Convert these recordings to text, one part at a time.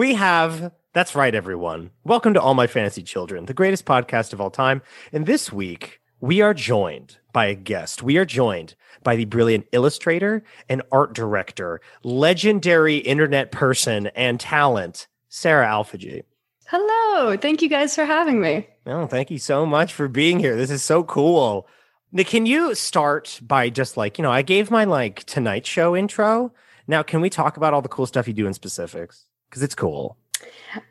We have, that's right, everyone. Welcome to All My Fantasy Children, the greatest podcast of all time. And this week, we are joined by a guest. We are joined by the brilliant illustrator and art director, legendary internet person and talent, Sara Alfageeh. Hello. Thank you guys for having me. Oh, thank you so much for being here. This is so cool. Nick, can you start by just like, you know, I gave my like Tonight Show intro. Now, can we talk about all the cool stuff you do in specifics? Because it's cool.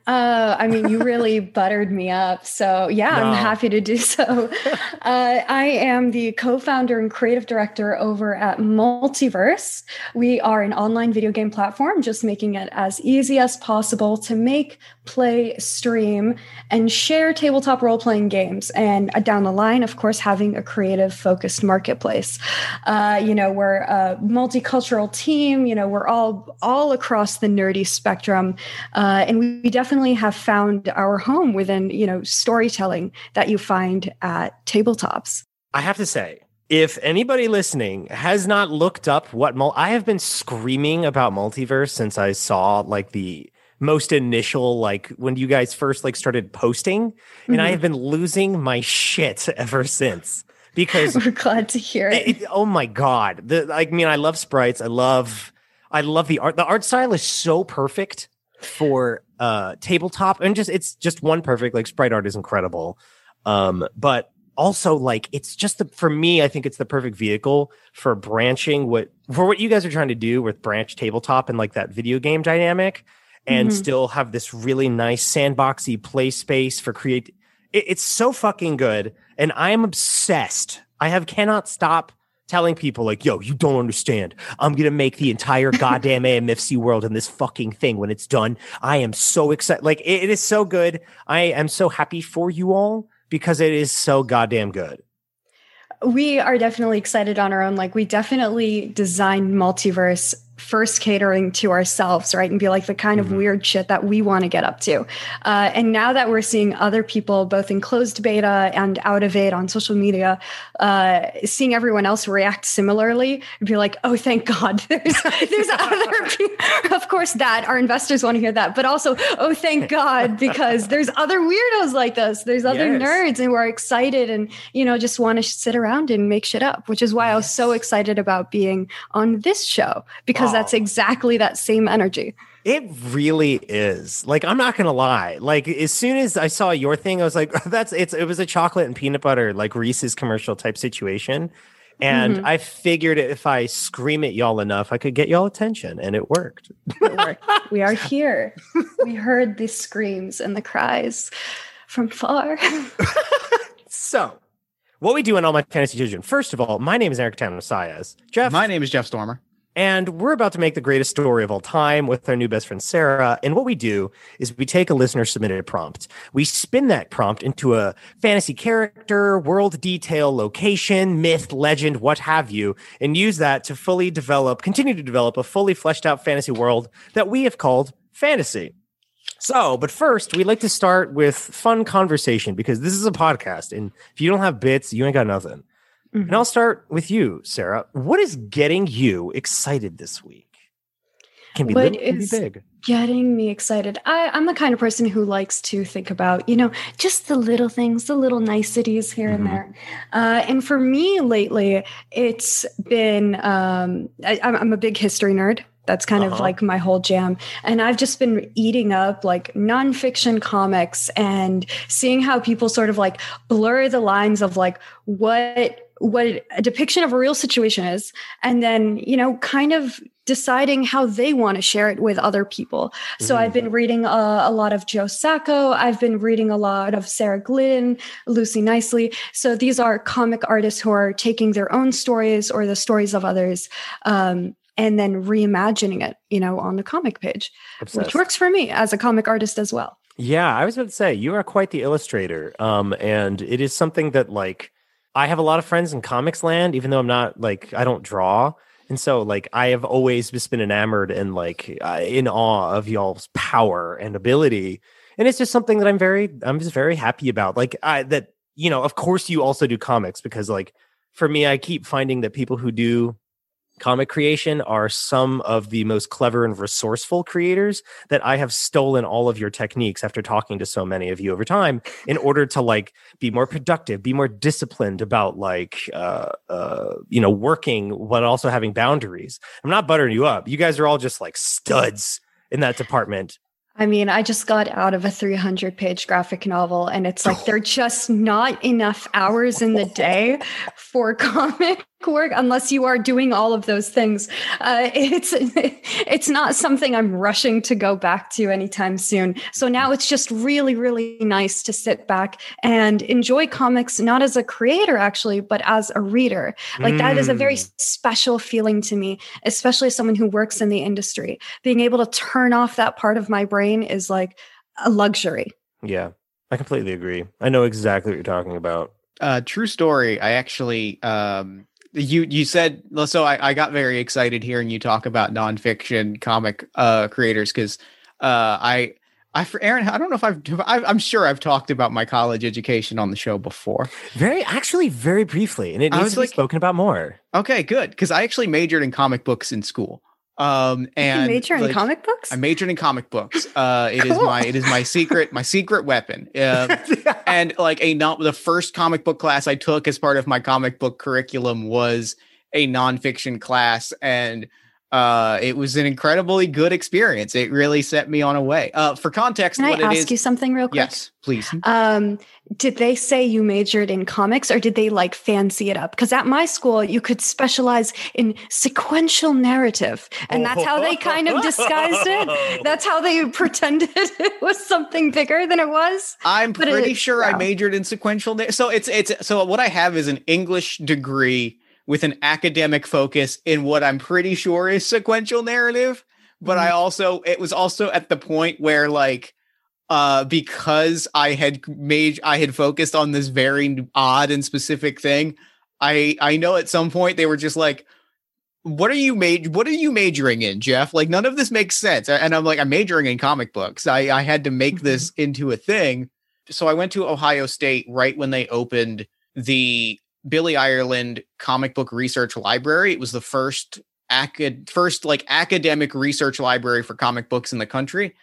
Uh, I mean, you really buttered me up. So, yeah, No. I'm happy to do so. Uh, I am the co founder and creative director over at Multiverse. We are an online video game platform, just making it as easy as possible to make, play, stream, and share tabletop role playing games. And uh, down the line, of course, having a creative focused marketplace. Uh, you know, we're a multicultural team, you know, we're all all across the nerdy spectrum. Uh, and we, we definitely have found our home within, you know, storytelling that you find at tabletops. I have to say, if anybody listening has not looked up what mul- I have been screaming about multiverse since I saw like the most initial like when you guys first like started posting and I Mhm. have been losing my shit ever since because We're glad to hear it. it, oh my god. The i mean i love sprites. I love i love the art. The art style is so perfect for uh tabletop and just it's just one perfect like sprite art is incredible. Um but also like it's just the for me i think it's the perfect vehicle for branching what for what you guys are trying to do with branch tabletop and like that video game dynamic and Mhm. still have this really nice sandboxy play space for create it, it's so fucking good. And i am obsessed. I have cannot stop telling people like yo you don't understand. I'm gonna make the entire goddamn amfc world in this fucking thing when it's done. I am so excited like it- it is so good. I am so happy for you all because it is so goddamn good. We are definitely excited on our own. Like we definitely designed multiverse first catering to ourselves, right? And be like the kind Mhm. of weird shit that we want to get up to. Uh, and now that we're seeing other people, both in closed beta and out of it on social media, uh, seeing everyone else react similarly, and be like, oh, thank God, there's there's other people. Of course, that our investors want to hear that, but also, oh, thank God, because there's other weirdos like us. There's other Yes. nerds, and who are excited and you know just want to sit around and make shit up. Which is why I was so excited about being on this show because that's Oh. exactly that same energy. It really is. Like I'm not gonna lie. Like as soon as I saw your thing, I was like, "That's it's." It was a chocolate and peanut butter like Reese's commercial type situation, and Mhm. I figured if I scream at y'all enough, I could get y'all attention, and it worked. It worked. we are here. We heard the screams and the cries from far. So, what we do in all my fantasy children. First of all, my name is Eric Tanosias. Jeff, My name is Jeff Stormer. And we're about to make the greatest story of all time with our new best friend Sara. And what we do is we take a listener submitted prompt. We spin that prompt into a fantasy character, world detail, location, myth, legend, what have you, and use that to fully develop, continue to develop a fully fleshed out fantasy world that we have called fantasy. So, but first, we'd like to start with fun conversation because this is a podcast. And if you don't have bits, you ain't got nothing. And I'll start with you, Sara. What is getting you excited this week? Can be What little, can be big. getting me excited. I, I'm the kind of person who likes to think about, you know, just the little things, the little niceties here Mhm. and there. Uh, and for me lately, it's been, um, I, I'm, a big history nerd. That's kind of Uh-huh. like my whole jam. And I've just been eating up like nonfiction comics and seeing how people sort of like blur the lines of like what what a depiction of a real situation is and then you know kind of deciding how they want to share it with other people so Mhm. i've been reading uh, a lot of joe sacco i've been reading a lot of sarah glidden lucy Knisley so these are comic artists who are taking their own stories or the stories of others um, and then reimagining it you know on the comic page Obsessed. which works for me as a comic artist as well Yeah, I was about to say you are quite the illustrator. Um, and it is something that like I have a lot of friends in comics land, even though I'm not like I don't draw. And so, like, I have always just been enamored and like uh, in awe of y'all's power and ability. And it's just something that I'm very, I'm just very happy about. Like, I, that, you know, of course, you also do comics because, like, for me, I keep finding that people who do comic creation are some of the most clever and resourceful creators that I have stolen all of your techniques after talking to so many of you over time in order to like be more productive, be more disciplined about like uh uh you know working but also having boundaries. I'm not buttering you up. You guys are all just like studs in that department. I mean, I just got out of a 300 page graphic novel, and it's like there are just not enough hours in the day for comic work unless you are doing all of those things. Uh, it's it's not something I'm rushing to go back to anytime soon. So now it's just really, really nice to sit back and enjoy comics, not as a creator actually, but as a reader. Like mm. that is a very mm. special feeling to me, especially as someone who works in the industry. Being able to turn off that part of my brain is like a luxury. Yeah, I completely agree. I know exactly what you're talking about. Uh, true story. I actually um, you you said so I, I got very excited hearing you talk about nonfiction comic uh creators because uh I I for Aaron I don't know if I've I'm sure I've talked about my college education on the show before. Very actually very briefly and it needs to like, be spoken about more. Okay, good because I actually majored in comic books in school. Um, and you major in like, comic books. I majored in comic books. Uh, it cool. is my it is my secret my secret weapon. Uh, and like a not the first comic book class I took as part of my comic book curriculum was a nonfiction class, and uh, it was an incredibly good experience. It really set me on a way. Uh, for context, can I ask you something real quick? Yes, please. Um, did they say you majored in comics, or did they like fancy it up? Because at my school, you could specialize in sequential narrative, and that's how they kind of disguised it. That's how they pretended it was something bigger than it was. I'm but pretty it, sure I majored in sequential. Na- so it's it's so what I have is an English degree with an academic focus in what I'm pretty sure is sequential narrative. But mm-hmm. I also, it was also at the point where like, uh, because I had made, I had focused on this very odd and specific thing. I, I know at some point they were just like, what are you made what are you majoring in jeff like none of this makes sense and i'm like i'm majoring in comic books i i had to make mm-hmm. this into a thing so i went to ohio state right when they opened the Billy Ireland Comic Book Research Library. It was the first acad- first like academic research library for comic books in the country.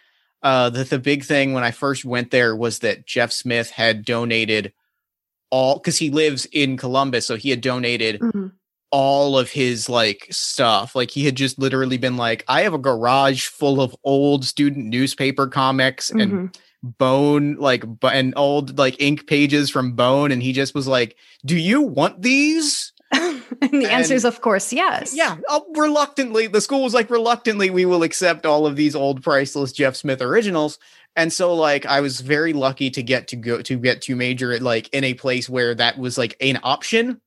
Uh, the, the big thing when I first went there was that Jeff Smith had donated all because he lives in Columbus, so he had donated mm-hmm. all of his like stuff. Like he had just literally been like, I have a garage full of old student newspaper comics mm-hmm. and bone like but and old like ink pages from bone and he just was like do you want these? And the and, answer is of course yes. Yeah uh, reluctantly the school was like reluctantly we will accept all of these old priceless jeff smith originals. And so like i was very lucky to get to go to get to major at like in a place where that was like an option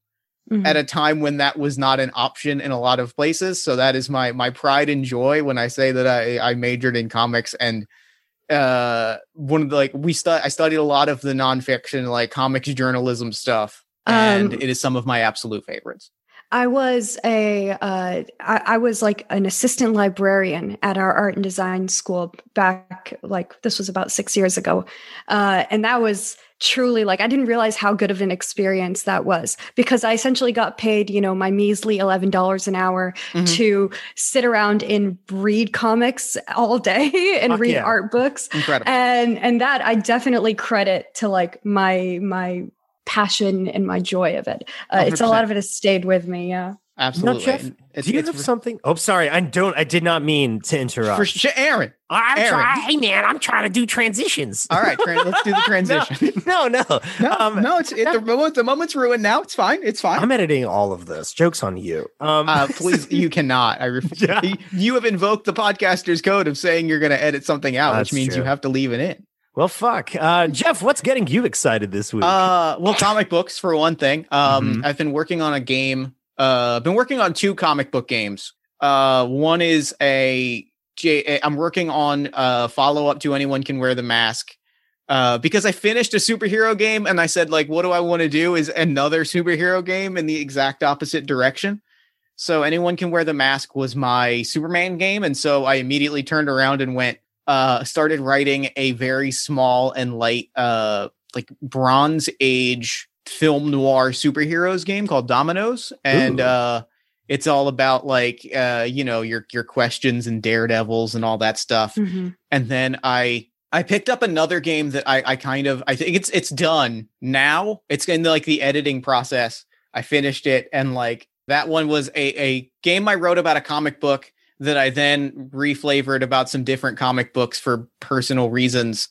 mm-hmm. at a time when that was not an option in a lot of places. So that is my my pride and joy when i say that i i majored in comics and uh one of the like we stu- I studied a lot of the nonfiction like comics journalism stuff, and um, it is some of my absolute favorites. I was a uh, I, I was like an assistant librarian at our art and design school back like this was about six years ago, uh, and that was truly like I didn't realize how good of an experience that was because I essentially got paid, you know, my measly $11 an hour mm-hmm. to sit around and read comics all day and Fuck read yeah. art books. Incredible. And and that I definitely credit to like my my passion and my joy of it. Uh, it's a lot of it has stayed with me. Yeah. Absolutely. Jeff, do you have something? Oh, sorry. I don't. I did not mean to interrupt. For sh- Aaron. I'm Aaron. trying. Hey, man, I'm trying to do transitions. All right, let's do the transition. no, no, no. No, um, no it's it, the, moment, the moment's ruined now. It's fine. It's fine. I'm editing all of this. Jokes on you. Um, uh, please, you cannot. I ref- yeah. You have invoked the podcaster's code of saying you're going to edit something out, That's which means true. you have to leave it in. Well, fuck, uh, Jeff. What's getting you excited this week? Uh, well, comic books for one thing. Um, mm-hmm. I've been working on a game uh, been working on two comic book games. Uh, one is a. I'm working on a follow up to Anyone Can Wear the Mask, uh, because I finished a superhero game and I said, like, what do I want to do? Is another superhero game in the exact opposite direction. So anyone can wear the mask was my Superman game, and so I immediately turned around and went, uh, started writing a very small and light, uh, like Bronze Age film noir superheroes game called Dominoes, and uh, it's all about like, uh, you know, your your questions and daredevils and all that stuff Mhm. and then I I picked up another game that I I kind of I think it's it's done now. It's in like the editing process. I finished it and like that one was a a game I wrote about a comic book that I then reflavored about some different comic books for personal reasons.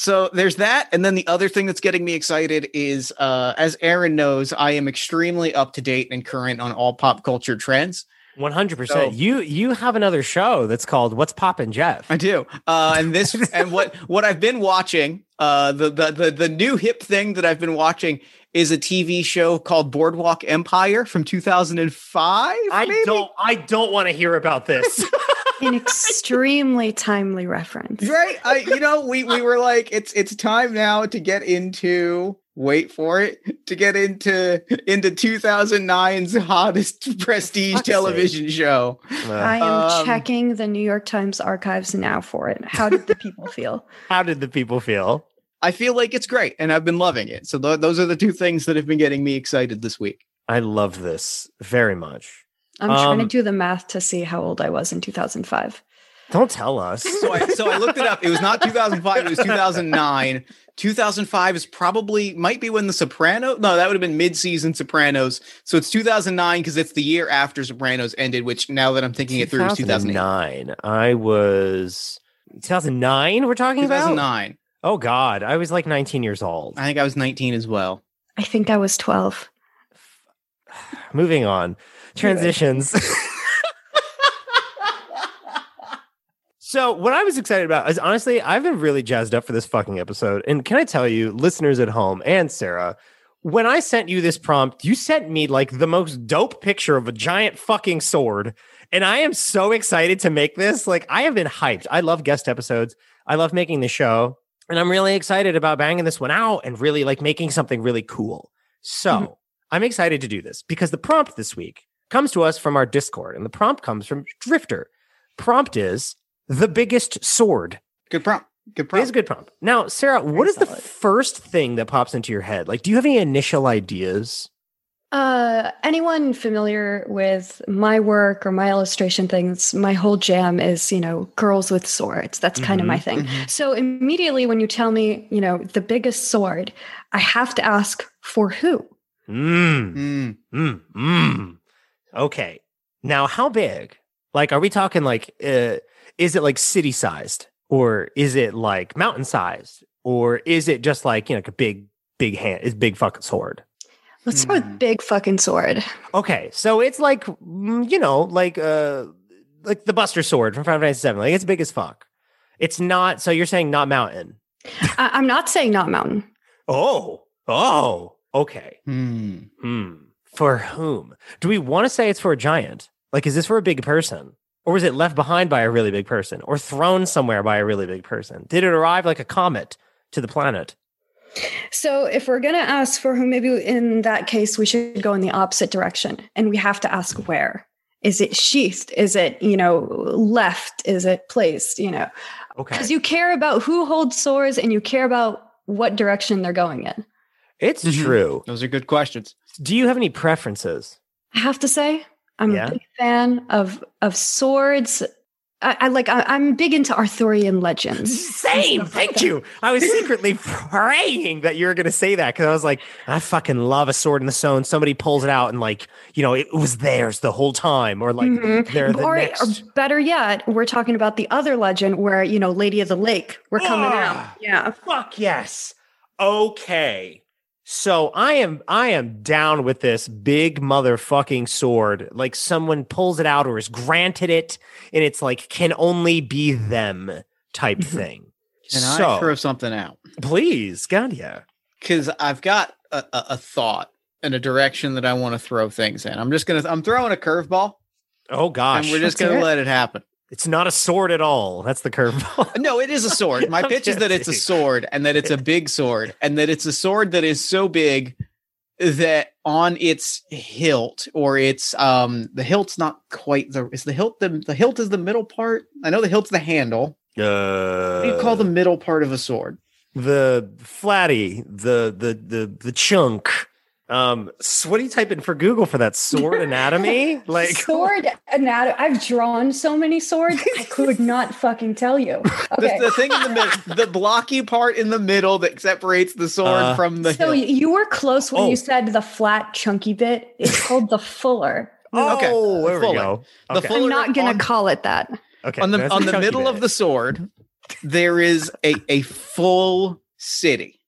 So there's that and then the other thing that's getting me excited is uh as Aaron knows, I am extremely up to date and current on all pop culture trends. One hundred So- percent. You you have another show that's called "What's Poppin', Jeff." I do. Uh, and this and what what I've been watching, uh, the, the the the new hip thing that I've been watching is a TV show called Boardwalk Empire from 2005. I maybe? don't I don't want to hear about this. An extremely timely reference. Right? I you know we we were like it's it's time now to get into wait for it to get into into 2009's hottest prestige Fuck's sake. television show. I am Um, checking the New York Times archives now for it. How did the people feel? How did the people feel? I feel like it's great and I've been loving it. So th- those are the two things that have been getting me excited this week. I love this very much. I'm trying to Um, do the math to see how old I was in 2005. Don't tell us. so I so I looked it up. It was not 2005. It was 2009. 2005 is probably might be when the Soprano. No, that would have been mid-season Sopranos. So it's 2009 because it's the year after Sopranos ended. Which now that I'm thinking it through, is 2009. I was 2009. We're talking about. 2009. Oh God, I was like 19 years old. I think I was 19 as well. I think I was 12. Moving on. Transitions. so, what I was excited about is honestly, I've been really jazzed up for this fucking episode. And can I tell you, listeners at home and Sara, when I sent you this prompt, you sent me like the most dope picture of a giant fucking sword. And I am so excited to make this. Like, I have been hyped. I love guest episodes. I love making the show. And I'm really excited about banging this one out and really like making something really cool. So, Mhm. I'm excited to do this because the prompt this week comes to us from our Discord, and the prompt comes from Drifter. Prompt is the biggest sword. Good prompt. Good prompt. It is a good prompt. Now, Sara, what Very is the first thing that pops into your head? Like, do you have any initial ideas? Uh, anyone familiar with my work or my illustration things, my whole jam is, you know, girls with swords. That's kind of my thing. Mhm. So immediately when you tell me, you know, the biggest sword, I have to ask for who? Mm, Mm. mm, mm. Okay. Now, how big? Like, are we talking like, uh, is it like city sized or is it like mountain sized or is it just like, you know, like a big, big hand, is big fucking sword? Let's start with big fucking sword. Okay, so it's like mm, you know, like uh, like the Buster Sword from Final Fantasy VII. Like it's big as fuck. It's not. So you're saying not mountain? I'm not saying not mountain. Oh, oh, okay. Hmm. Hmm. For whom? Do we want to say it's for a giant? Like, is this for a big person, or was it left behind by a really big person, or thrown somewhere by a really big person? Did it arrive like a comet to the planet? So if we're going to ask for who, maybe in that case, we should go in the opposite direction and we have to ask where. Is it sheathed? Is it, you know, left? Is it placed? You know, Okay, because you care about who holds swords and you care about what direction they're going in. It's Mhm. true. Those are good questions. Do you have any preferences? I have to say, I'm Yeah. a big fan of of swords. I, I like. I, I'm big into Arthurian legends. Same. Thank you. I was secretly praying that you were going to say that because I was like, I fucking love a sword in the stone. Somebody pulls it out and like, you know, it was theirs the whole time, or like Mhm. they're the or, next. or better yet, we're talking about the other legend where you know, Lady of the Lake. We're coming Ah. out. Yeah. Fuck yes. Okay. So I am I am down with this big motherfucking sword. Like someone pulls it out or is granted it, and it's like can only be them type Mhm. thing. And so I throw something out please, God, yeah. because I've got a, a, a thought and a direction that I want to throw things in. I'm just gonna I'm throwing a curveball Oh gosh. and we're just gonna it. let it happen. It's not a sword at all. That's the curveball. No, it is a sword. My pitch is that it's a sword and that it's a big sword and that it's a sword that is so big that on its hilt or its um the hilt's not quite the is the hilt the the hilt is the middle part. I know the hilt's the handle. Uh, What do you call the middle part of a sword? the flatty, the the the the chunk. Um, s- what do you type in for Google for that sword anatomy? Like, sword anatomy. I've drawn so many swords. I could not fucking tell you. The, Okay. the thing in the middle, the blocky part in the middle that separates the sword Uh, from the so hilt. you were close when Oh. you said the flat chunky bit. It's called the fuller. oh, Okay, there we fuller. go. The fuller- I'm not gonna on- call it that. okay. on the that's on the chunky middle of the sword, there is a a full city.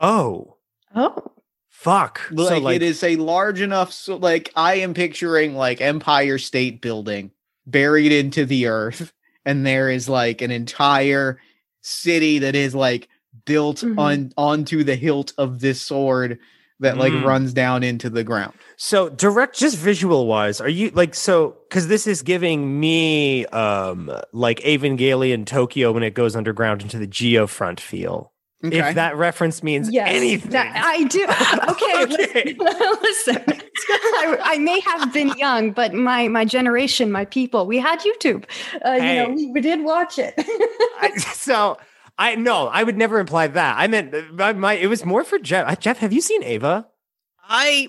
Oh, Oh. Fuck! Like, so like, it is a large enough so like I am picturing like Empire State Building buried into the earth and there is like an entire city that is like built Mhm. on onto the hilt of this sword that like Mm. runs down into the ground. So direct, just visual wise, are you like so? Because this is giving me um like Evangelion Tokyo when it goes underground into the Geofront feel. If that reference means Yes, anything, that- I do. Okay, Okay. listen. listen. I, I may have been young, but my my generation, my people, we had YouTube. Uh, You know, we, we did watch it. I, so I no, I would never imply that. I meant uh, my, my it was more for Jeff. Uh, Jeff, have you seen Eva? I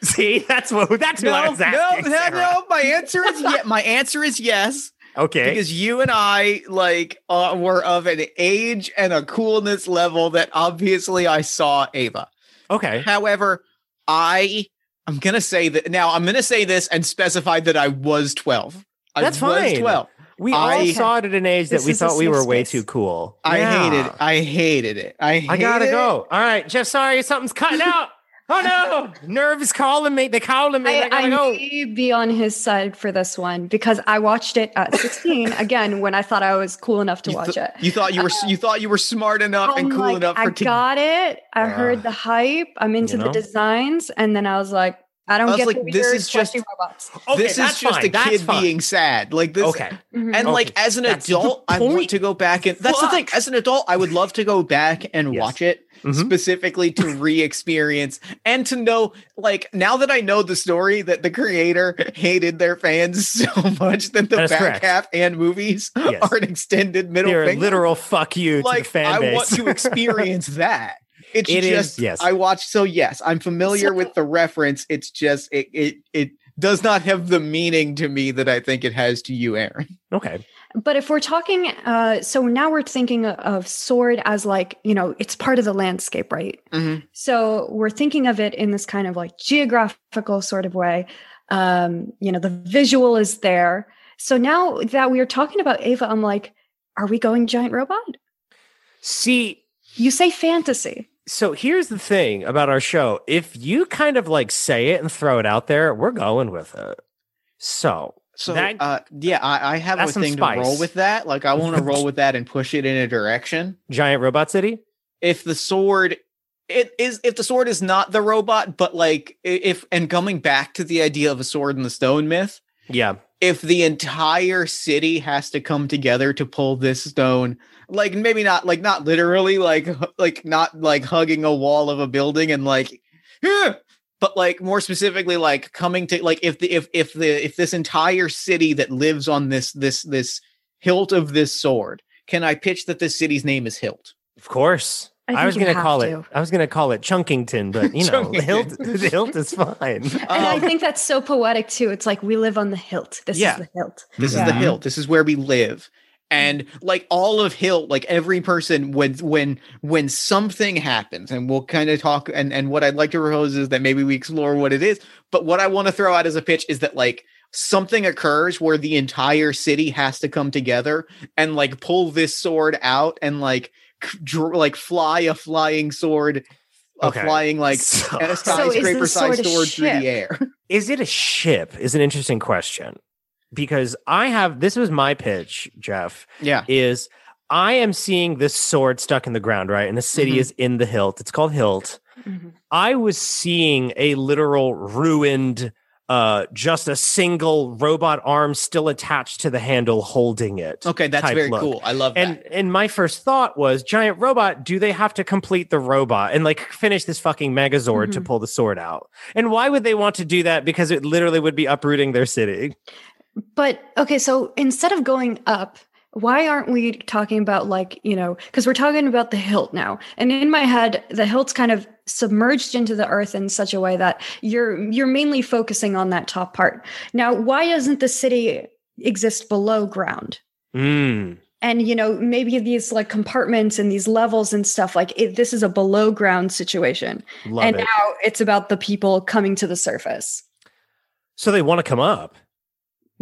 See, that's what that's no, what I was no, asking. no, Sara. no. My answer is yes. My answer is yes. Okay, because you and I like uh, were of an age and a coolness level that obviously I saw Eva. okay, However, I I'm gonna say that now. I'm gonna say this and specify that I was 12. I That's was fine. 12. we all I- saw it at an age that we thought we were safe way too cool. I Yeah. hated. I hated it. I. I gotta hated go. All right, Jeff. Sorry, something's cutting out. Oh no, nerves calling me. They calling me. I, I, gotta I go. may be on his side for this one because I watched it at 16 again when I thought I was cool enough to You, watch th- it. you thought you were. Uh, you thought you were smart enough oh and I'm cool like, enough I for. to- got it. I Ugh. heard the hype. I'm into You the designs, and then I was like, I don't I was get like, the this weird is just- robots. Okay, this is just fine. a That's kid fine. being sad. Like this. Okay. Mhm. And like as an that's adult, I want to go back and that's the thing. As an adult, I would love to go back and Yes. watch it Mhm. specifically to re-experience and to know like now that I know the story that the creator hated their fans so much that the That is back correct. half and movies Yes. are an extended middle They're finger. literal fuck you to like the fan I base. want to experience that. It's It is- just yes. I watched so yes, I'm familiar So- with the reference. It's just it it it does not have the meaning to me that I think it has to you, Aaron. okay. But if we're talking, uh, so now we're thinking of, of sword as like, you know, it's part of the landscape, right? Mhm. So we're thinking of it in this kind of like geographical sort of way. Um, you know, the visual is there. So now that we are talking about Eva, I'm like, are we going giant robot? See, You say fantasy. So here's the thing about our show. If you kind of like say it and throw it out there, we're going with it. So So That- uh, yeah, I, I have a thing to roll with that. Like I want to roll with that and push it in a direction. Giant Robot City? If the sword it is if the sword is not the robot, but like if and coming back to the idea of a sword in the stone myth, Yeah. if the entire city has to come together to pull this stone, like maybe not like not literally like like not like hugging a wall of a building and like "Yeah," but like more specifically like coming to like if the if if the if this entire city that lives on this this this hilt of this sword can i pitch that this city's name is hilt Of course. I I, was gonna call to. it I was gonna call it Chunkington, but you know, the hilt the hilt is fine. And I Um, think that's so poetic too. It's like we live on the hilt. This Yeah. is the hilt. This is the hilt. This is where we live. And like all of hill like every person when when when something happens, and we'll kind of talk and and what I'd like to propose is that maybe we explore what it is. But what I want to throw out as a pitch is that like something occurs where the entire city has to come together and like pull this sword out and like c- dr- like fly a flying sword, a Okay. flying like So- a is skyscraper the sword sized a sword through the air. Is it a ship? Is an interesting question. Because I have this was my pitch, Jeff, Yeah. is I am seeing this sword stuck in the ground, right? And the city Mhm. is in the hilt. It's called Hilt. Mhm. I was seeing a literal ruined uh, just a single robot arm still attached to the handle holding it. Okay, that's very look. cool. I love And that. and my first thought was giant robot, do they have to complete the robot and like finish this fucking megazord to Mhm. pull the sword out? And why would they want to do that? Because it literally would be uprooting their city. But okay, so instead of going up, why aren't we talking about like, you know, because we're talking about the hilt now. And in my head, the hilt's kind of submerged into the earth in such a way that you're you're mainly focusing on that top part. Now, why doesn't the city exist below ground? Mm. And you know, maybe these like compartments and these levels and stuff like it, this is a below ground situation. Love and it. now it's about the people coming to the surface. so they want to come up.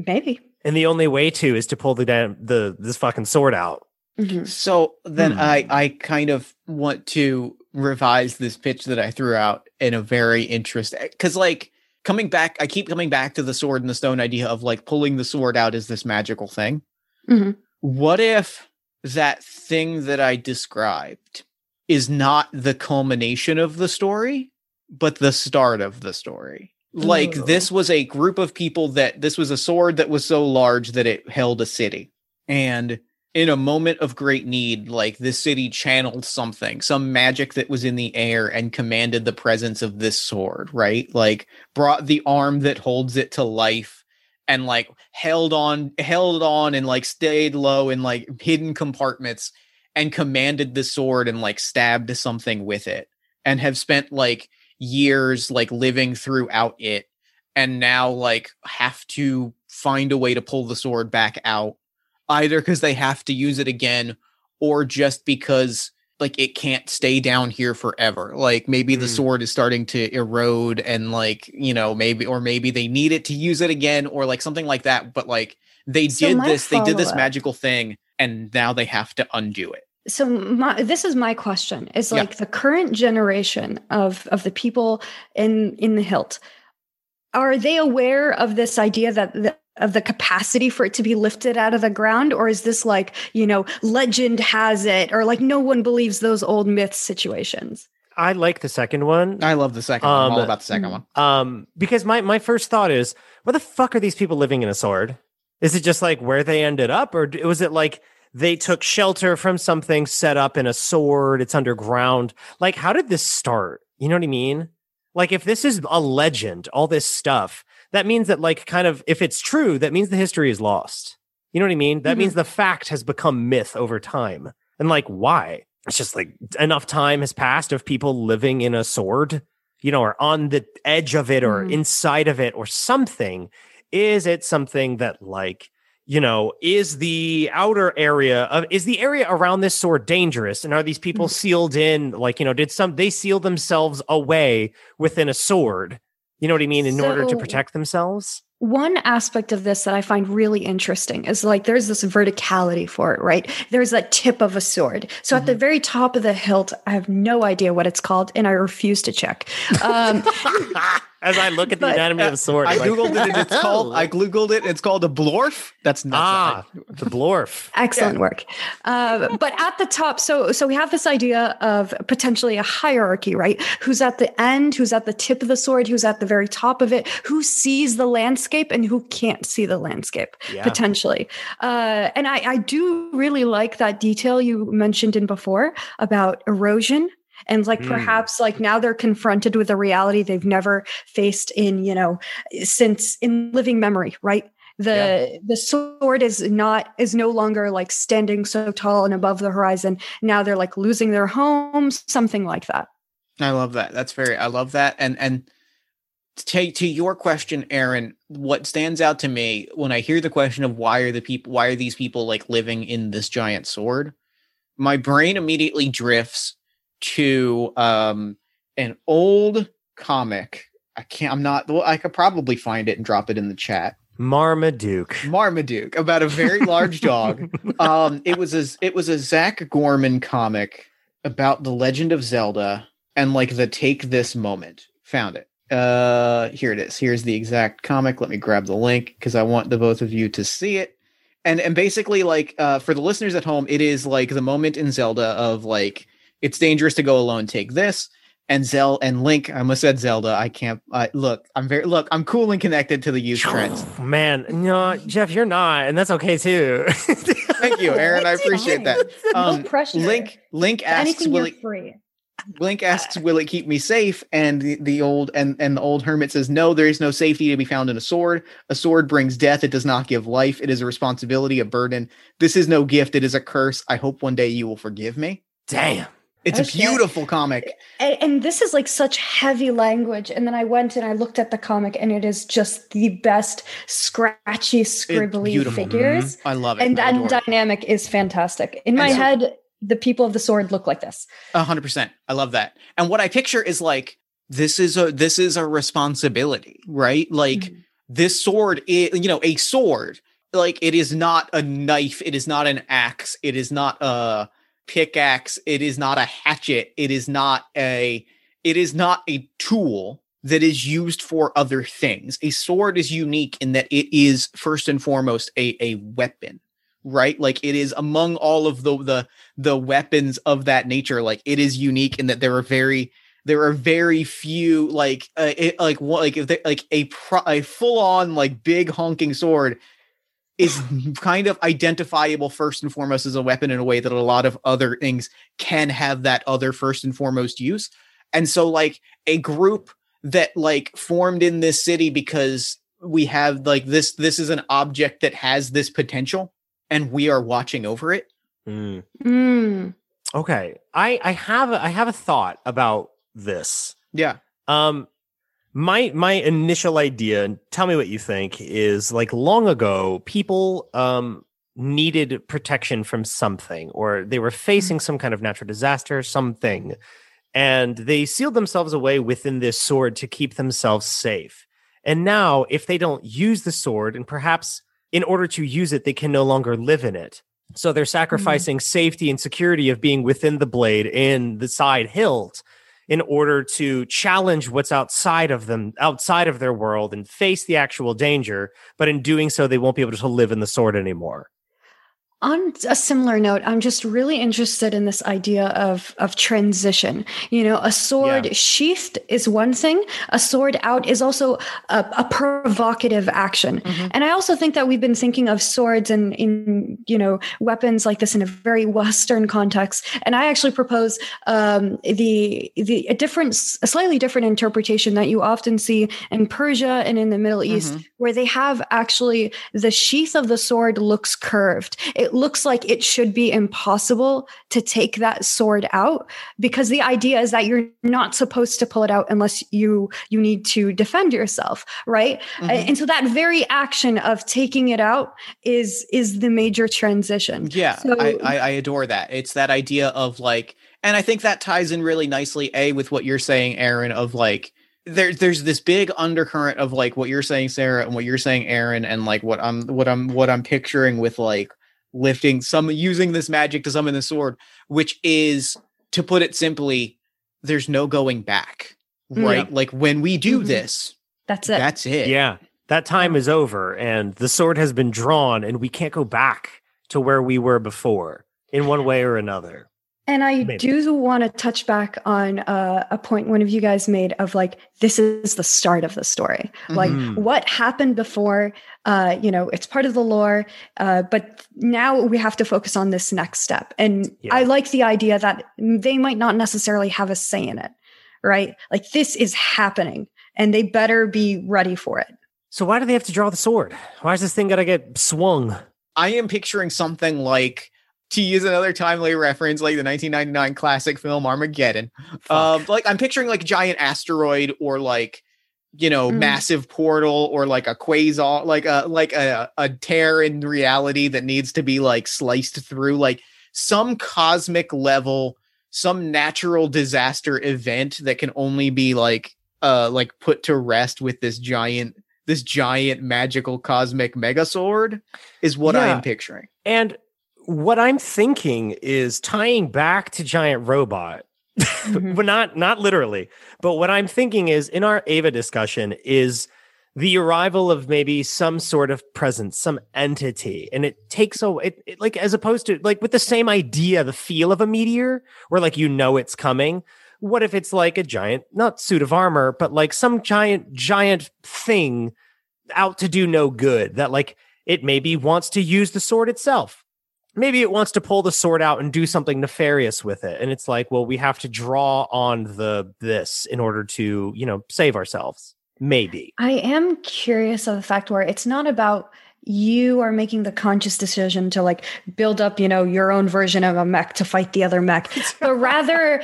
Maybe. And the only way to is to pull the damn the this fucking sword out. Mhm. So then Hmm. I I kind of want to revise this pitch that I threw out in a very interesting because like coming back, I keep coming back to the sword and the stone idea of like pulling the sword out is this magical thing. Mhm. What if that thing that I described is not the culmination of the story, but the start of the story? Like Ooh. this was a group of people that this was a sword that was so large that it held a city. And in a moment of great need, like this city channeled something, some magic that was in the air and commanded the presence of this sword, right? Like brought the arm that holds it to life and like held on, held on and like stayed low in like hidden compartments and commanded the sword and like stabbed something with it and have spent like years like living throughout it and now like have to find a way to pull the sword back out either because they have to use it again or just because like it can't stay down here forever like maybe the Mm. sword is starting to erode and like you know maybe or maybe they need it to use it again or like something like that but like they So did this they did this follow-up- magical thing and now they have to undo it so my, this is my question is Yeah. like the current generation of of the people in in the hilt are they aware of this idea that the, of the capacity for it to be lifted out of the ground or is this like you know legend has it or like no one believes those old myth situations I like the second one. i love the second one i'm all Um, about the second one Um, because my my first thought is, where the fuck are these people living in a sword? Is it just like where they ended up, or was it like they took shelter from something set up in a sword? It's underground. Like, how did this start? You know what I mean? Like, if this is a legend, all this stuff, that means that, like, kind of, if it's true, that means the history is lost. You know what I mean? That Mhm. means the fact has become myth over time. And like, why? It's just like enough time has passed of people living in a sword you know, or on the edge of it or Mhm. inside of it or something? Is it something that like, you know, is the outer area of is the area around this sword dangerous? And are these people sealed in? Like, you know, did some they seal themselves away within a sword? You know what I mean? In order to protect themselves? one aspect of this that I find really interesting is like there's this verticality for it, right? There's that tip of a sword. So at the very top of the hilt, I have no idea what it's called, and I refuse to check. Um, As I look at the But- anatomy of the sword, i I'm like, googled it and it's called i googled it it's called a blorf that's not ah the blorf. excellent work. Uh, but at the top, so so we have this idea of potentially a hierarchy, right? Who's at the end? Who's at the tip of the sword? Who's at the very top of it? Who sees the landscape and who can't see the landscape? Yeah. potentially. Uh, and I, I do really like that detail you mentioned in before about erosion. And like Mm. perhaps like now they're confronted with a reality they've never faced in, you know, since in living memory, right? The the sword is not is no longer like standing so tall and above the horizon. Now they're like losing their homes, something like that. I love that. That's very. I love that. And and to to your question, Aaron, what stands out to me when I hear the question of why are the people why are these people like living in this giant sword, my brain immediately drifts to um an old comic. I can't. I'm not. Well, I could probably find it and drop it in the chat. Marmaduke. Marmaduke about a very large dog. Um, it was a it was a Zac Gorman comic about the Legend of Zelda and like the take this moment. Found it. Uh, here it is. Here's the exact comic. Let me grab the link because I want the both of you to see it. And and basically, like uh, for the listeners at home, it is like the moment in Zelda of like it's dangerous to go alone. Take this. and Zel and Link. I almost said Zelda. I can't. Uh, look, I'm very look. I'm cool and connected to the youth trends. Man, no, Jeff, you're not, and that's okay too. Thank you, Aaron. I appreciate that. no pressure. Link Link asks, "Will it?" free. Link asks, "Will it keep me safe?" And the, the old and and the old hermit says, "No, there is no safety to be found in a sword. A sword brings death. It does not give life. It is a responsibility, a burden. This is no gift. It is a curse. I hope one day you will forgive me." Damn. It's Oh, a beautiful comic. And, and this is like such heavy language. And then I went and I looked at the comic, and it is just the best scratchy, scribbly beautiful. figures. I love it. And I that it. dynamic is fantastic. In my so- head, the people of the sword look like this. A hundred percent. I love that. And what I picture is like this is a this is a responsibility, right? Like Mhm. this sword is you know a sword. Like it is not a knife. It is not an axe. It is not a pickaxe. It is not a hatchet. It is not a. It is not a tool that is used for other things. A sword is unique in that it is first and foremost a a weapon, right? Like it is among all of the the the weapons of that nature like it is unique in that there are very there are very few like uh, it, like like like a pro, a full on like big honking sword is kind of identifiable first and foremost as a weapon in a way that a lot of other things can have that other first and foremost use and so like a group that like formed in this city because we have like this this is an object that has this potential and we are watching over it Mm. Mm. Okay, I I have a, I have a thought about this. yeah Um, my my initial idea, and tell me what you think, is like long ago, people um needed protection from something, or they were facing some kind of natural disaster, something, and they sealed themselves away within this sword to keep themselves safe. And now, if they don't use the sword, and perhaps in order to use it, they can no longer live in it. So they're sacrificing safety and security of being within the blade in the side hilt in order to challenge what's outside of them, outside of their world, and face the actual danger. But in doing so, they won't be able to live in the sword anymore. On a similar note, I'm just really interested in this idea of of transition. You know, a sword Yeah. sheathed is one thing; a sword out is also a, a provocative action. And I also think that we've been thinking of swords and in you know weapons like this in a very Western context. And I actually propose um, the the a different, a slightly different interpretation that you often see in Persia and in the Middle East, Mhm. where they have actually the sheath of the sword looks curved. It looks like it should be impossible to take that sword out because the idea is that you're not supposed to pull it out unless you you need to defend yourself, right? Mhm. And so that very action of taking it out is is the major transition. Yeah, So- I, I I adore that. It's that idea of like, and I think that ties in really nicely, a with what you're saying, Aaron, of like. There, there's this big undercurrent of like what you're saying, Sara, and what you're saying, Aaron, and like what I'm, what I'm, what I'm picturing with like lifting some, using this magic to summon the sword, which is, to put it simply, there's no going back, right? Like when we do Mhm. this, That's it. that's it. Yeah, that time is over, and the sword has been drawn, and we can't go back to where we were before in one way or another. And I Maybe. do want to touch back on uh, a point one of you guys made of like, this is the start of the story. Like, Mhm. what happened before, uh, you know, it's part of the lore, uh, but now we have to focus on this next step. And Yeah. I like the idea that they might not necessarily have a say in it, right? Like, this is happening and they better be ready for it. So why do they have to draw the sword? Why is this thing got to get swung? I am picturing something like to use another timely reference, like the 1999 classic film Armageddon. Um, like I'm picturing like a giant asteroid or like you know Mm. massive portal or like a quasar, like a like a a tear in reality that needs to be like sliced through, like some cosmic level, some natural disaster event that can only be like uh like put to rest with this giant this giant magical cosmic megasword is what i'm picturing. And what I'm thinking is tying back to Giant Robot, Mhm. but not not literally. But what I'm thinking is in our Eva discussion is the arrival of maybe some sort of presence, some entity, and it takes a it, it like as opposed to like with the same idea, the feel of a meteor, where like you know it's coming. what if it's like a giant, not suit of armor, but like some giant, giant thing out to do no good that like it maybe wants to use the sword itself. Maybe it wants to pull the sword out and do something nefarious with it. And it's like, well, we have to draw on the this in order to, you know, save ourselves. Maybe. I am curious of the fact where it's not about you are making the conscious decision to like build up, you know, your own version of a mech to fight the other mech, but rather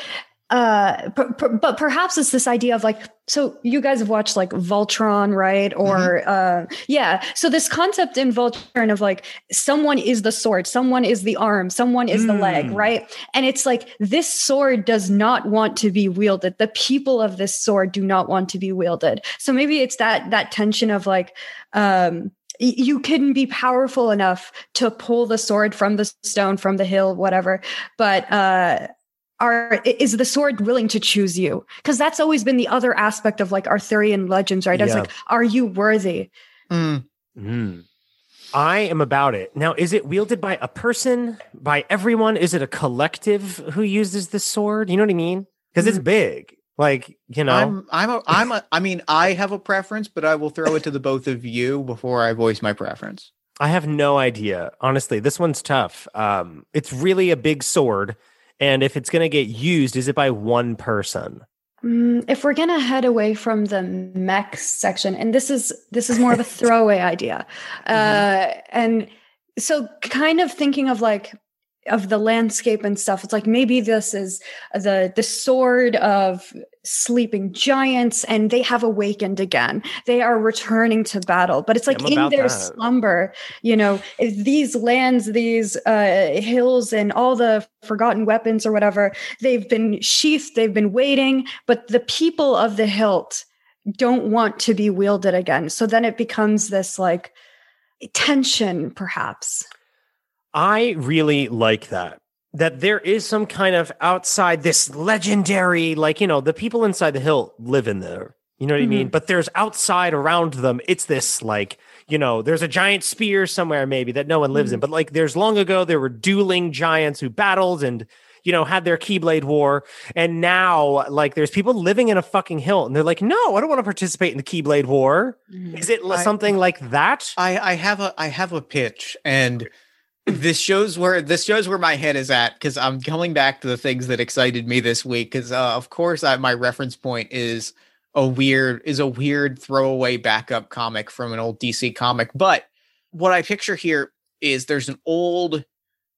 uh per, per, but perhaps it's this idea of like so you guys have watched like voltron right or mm-hmm. uh yeah so this concept in voltron of like someone is the sword someone is the arm someone is mm. the leg mm. right and it's like this sword does not want to be wielded the people of this sword do not want to be wielded so maybe it's that that tension of like um you couldn't be powerful enough to pull the sword from the stone from the hill whatever but uh are is the sword willing to choose you? Because that's always been the other aspect of like arthurian legends right? Yeah. it's like are you worthy? Mm. Mm. i am about it. Now is it wielded by a person by everyone? Is it a collective who uses the sword? You know what i mean? Because mm. it's big. Like you know? I'm i'm a, i'm a i mean i have a preference but i will throw it to the both of you before i voice my preference. I have no idea. Honestly this one's tough. Um it's really a big sword and if it's going to get used, is it by one person? Mm, if we're going to head away from the mech section, and this is this is more of a throwaway idea, mm-hmm. uh, and so kind of thinking of like of the landscape and stuff. It's like maybe this is the the sword of sleeping giants and they have awakened again. They are returning to battle. But it's like in their that. slumber you know these lands these uh, hills and all the forgotten weapons or whatever they've been sheathed they've been waiting but the people of the hilt don't want to be wielded again. So then it becomes this like tension perhaps I really like that. That there is some kind of outside this legendary, like, you know, the people inside the hill live in there. You know what mm-hmm. I mean? But there's outside around them, it's this like, you know, there's a giant spear somewhere maybe that no one lives mm-hmm. in. But like there's long ago there were dueling giants who battled and you know, had their Keyblade War, and now like there's people living in a fucking hill, and they're like, no, I don't want to participate in the Keyblade War. Mm-hmm. Is it I, something like that? I, I have a I have a pitch, and this shows where this shows where my head is at because I'm coming back to the things that excited me this week. Because uh, of course, I, my reference point is a weird is a weird throwaway backup comic from an old DC comic. But what I picture here is there's an old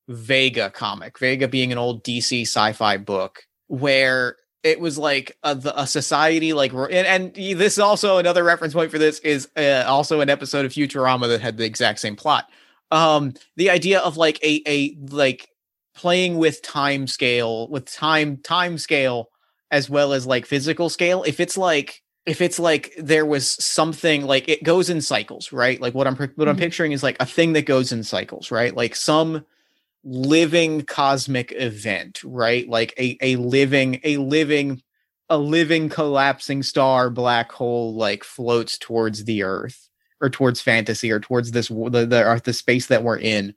Vega comic, Vega being an old DC sci-fi book where it was like a, a society like and, and, this is also another reference point for this is uh, also an episode of Futurama that had the exact same plot um the idea of like a a like playing with time scale with time time scale as well as like physical scale if it's like if it's like there was something like it goes in cycles right? Like what i'm what mm-hmm. i'm picturing is like a thing that goes in cycles right? Like some living cosmic event right? Like a a living a living a living collapsing star black hole like floats towards the earth or towards fantasy or towards this the the, the space that we're in.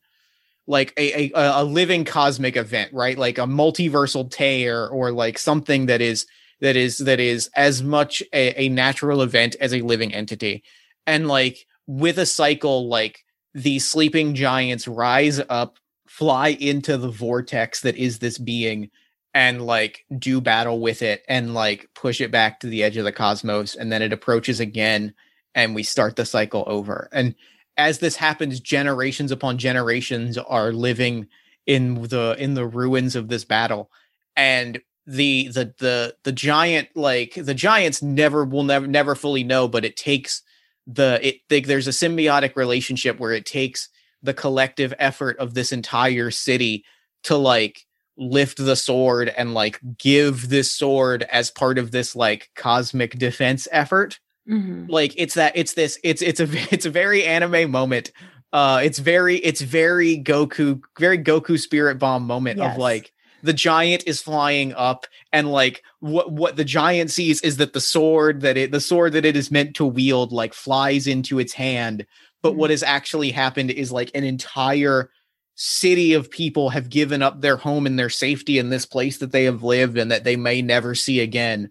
Like a, a a living cosmic event right? Like a multiversal tear or like something that is that is that is as much a, a natural event as a living entity. And like with a cycle like these sleeping giants rise up fly into the vortex that is this being and like do battle with it and like push it back to the edge of the cosmos. And then it approaches again and we start the cycle over. And as this happens, generations upon generations are living in the in the ruins of this battle. And the the the the giant like the giants never will never never fully know, but it takes the it they, there's a symbiotic relationship where it takes the collective effort of this entire city to like lift the sword and like give this sword as part of this like cosmic defense effort Mm-hmm. Like it's that it's this it's it's a it's a very anime moment. Uh it's very it's very Goku very Goku spirit bomb moment yes. of like the giant is flying up and like what what the giant sees is that the sword that it the sword that it is meant to wield like flies into its hand but mm-hmm. what has actually happened is like an entire city of people have given up their home and their safety in this place that they have lived and that they may never see again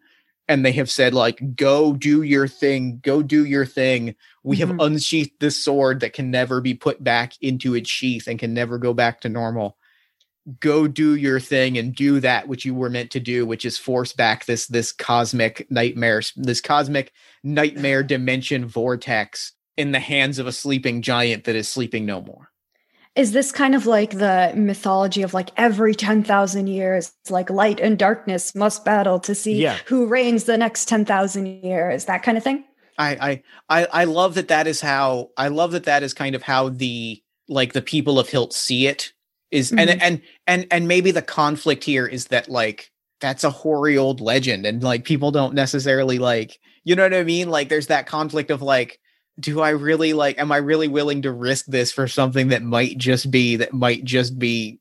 and they have said like go do your thing go do your thing. We Mhm. have unsheathed this sword that can never be put back into its sheath and can never go back to normal. Go do your thing and do that which you were meant to do which is force back this this cosmic nightmare this cosmic nightmare dimension vortex in the hands of a sleeping giant that is sleeping no more Is this kind of like the mythology of like every 10,000 years, like light and darkness must battle to see Yeah. who reigns the next 10,000 years, that kind of thing? I, I I I love that that is how I love that that is kind of how the like the people of Hilt see it is Mhm. and and and and maybe the conflict here is that like that's a hoary old legend and like people don't necessarily like you know what I mean like there's that conflict of like do I really like am I really willing to risk this for something that might just be that might just be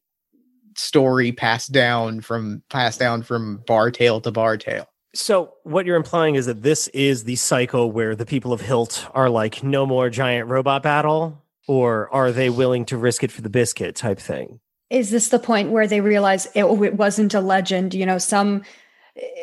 story passed down from passed down from bar tale to bar tale So what you're implying is that this is the cycle where the people of Hilt are like, no more giant robot battle, or are they willing to risk it for the biscuit type thing? Is this the point where they realize it, oh, it wasn't a legend? You know, some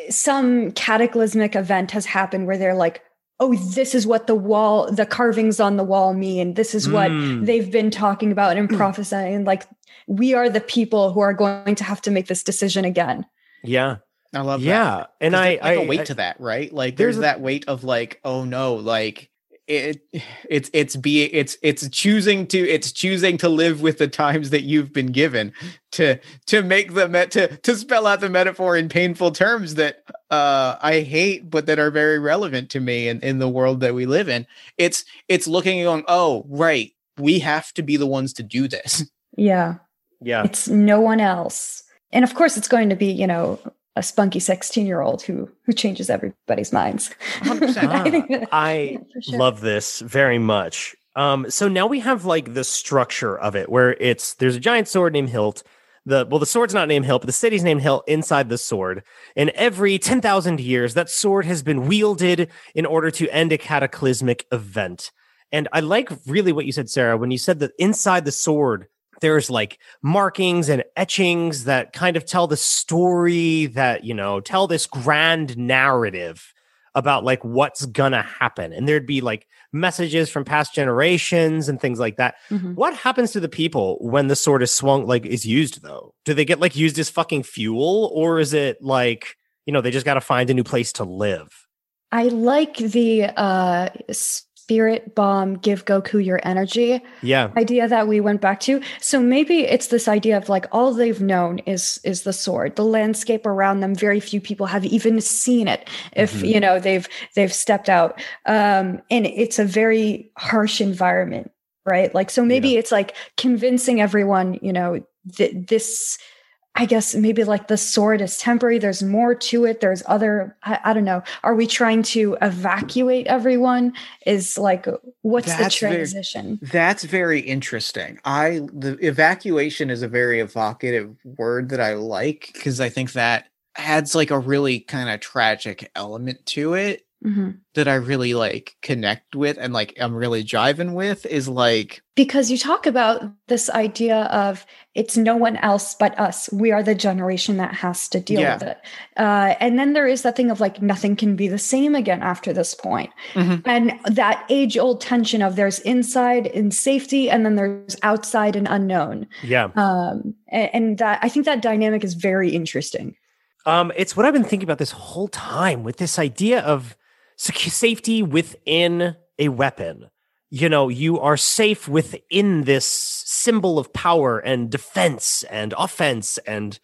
some cataclysmic event has happened where they're like, oh, this is what the wall, the carvings on the wall mean. This is what Mm. they've been talking about and prophesying. Like, we are the people who are going to have to make this decision again. Yeah, I love that. yeah, And I, there's, like I a weight I- to that, right? Like there's there's, a- that weight of like, oh no, like it it's it's be it's it's choosing to it's choosing to live with the times that you've been given to to make the met to to spell out the metaphor in painful terms that uh I hate but that are very relevant to me and in the world that we live in. It's it's looking and going, oh right, we have to be the ones to do this. Yeah. yeah, It's no one else. And of course, it's going to be, you know, a spunky 16 year old who who changes everybody's minds. 100%. I I yeah, sure. love this very much. Um, so now we have like the structure of it where it's there's a giant sword named Hilt. The well, the sword's not named Hilt, but the city's named Hilt inside the sword. And every ten thousand years, that sword has been wielded in order to end a cataclysmic event. And I like really what you said, Sara, when you said that inside the sword there's like markings and etchings that kind of tell the story that you know tell this grand narrative about like what's gonna happen. And there'd be like messages from past generations and things like that. Mhm. what happens to the people when the sword is swung like is used though? Do they get like used as fucking fuel? Or is it like you know they just got to find a new place to live? I like the uh, spirit bomb, give Goku your energy yeah idea that we went back to. So maybe it's this idea of like all they've known is is the sword, the landscape around them. Very few people have even seen it. If Mhm. you know they've they've stepped out, um, and it's a very harsh environment, right? Like so maybe it's like convincing everyone, you know, that this. I guess maybe like the sword is temporary. There's more to it. There's other, I, I don't know. Are we trying to evacuate everyone? Is like, what's That's the very- transition? That's very interesting. I the evacuation is a very evocative word that I like because I think that adds like a really kind of tragic element to it Mhm. that I really like connect with and like I'm really jiving with is like because you talk about this idea of it's no one else but us we are the generation that has to deal Yeah. with it uh, and then there is that thing of like nothing can be the same again after this point Mhm. and that age old tension of there's inside in safety and then there's outside and unknown yeah um, and, and that i think that dynamic is very interesting Um, it's what I've been thinking about this whole time with this idea of secu- safety within a weapon. You know, you are safe within this symbol of power and defense and offense and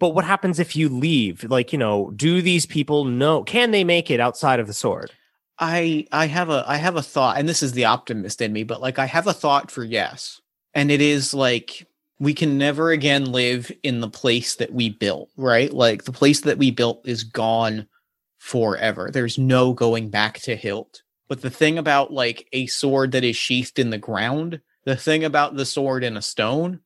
but what happens if you leave? Like, you know, do these people know can they make it outside of the sword? I I have a I have a thought and this is the optimist in me but like I have a thought for yes and it is like we can never again live in the place that we built right like the place that we built is gone forever. There's no going back to hilt. But the thing about like a sword that is sheathed in the ground the thing about the sword in a stone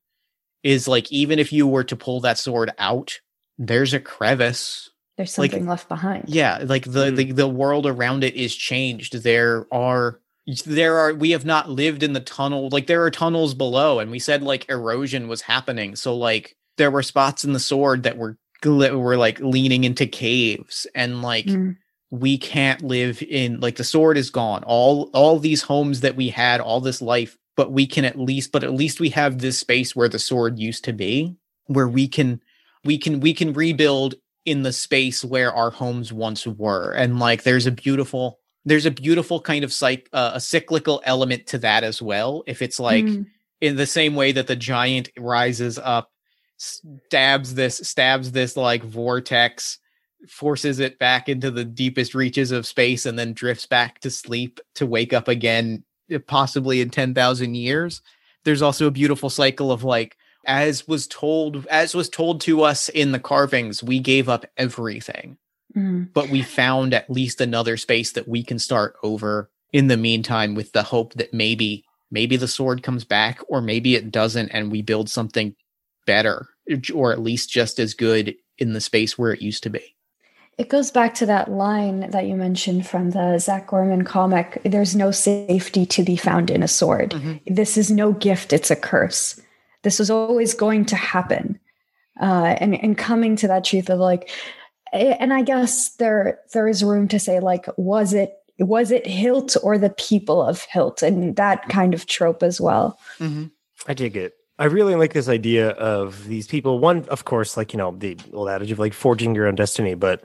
is like even if you were to pull that sword out there's a crevice. There's Like- something left behind. yeah like the, Mm. the the world around it is changed. There are there are we have not lived in the tunnel like there are tunnels below and we said like erosion was happening. So like there were spots in the sword that were were like leaning into caves and like mm. we can't live in like the sword is gone all all these homes that we had all this life but we can at least but at least we have this space where the sword used to be where we can we can we can rebuild in the space where our homes once were and like there's a beautiful there's a beautiful kind of psych uh, a cyclical element to that as well if it's like mm. in the same way that the giant rises up stabs this stabs this like vortex forces it back into the deepest reaches of space and then drifts back to sleep to wake up again eh, possibly in 10,000 years. There's also a beautiful cycle of like as was told as was told to us in the carvings we gave up everything. Mm. But we found at least another space that we can start over in the meantime with the hope that maybe maybe the sword comes back or maybe it doesn't and we build something better or at least just as good in the space where it used to be. It goes back to that line that you mentioned from the Zac Gorman comic there's no safety to be found in a sword. Mm-hmm. This is no gift, it's a curse. This was always going to happen. Uh, and, and coming to that truth of like, and I guess there there is room to say like was it was it Hilt or the people of Hilt and that kind of trope as well. Mm-hmm. I dig it. I really like this idea of these people. One, of course, like you know the old adage of like forging your own destiny, but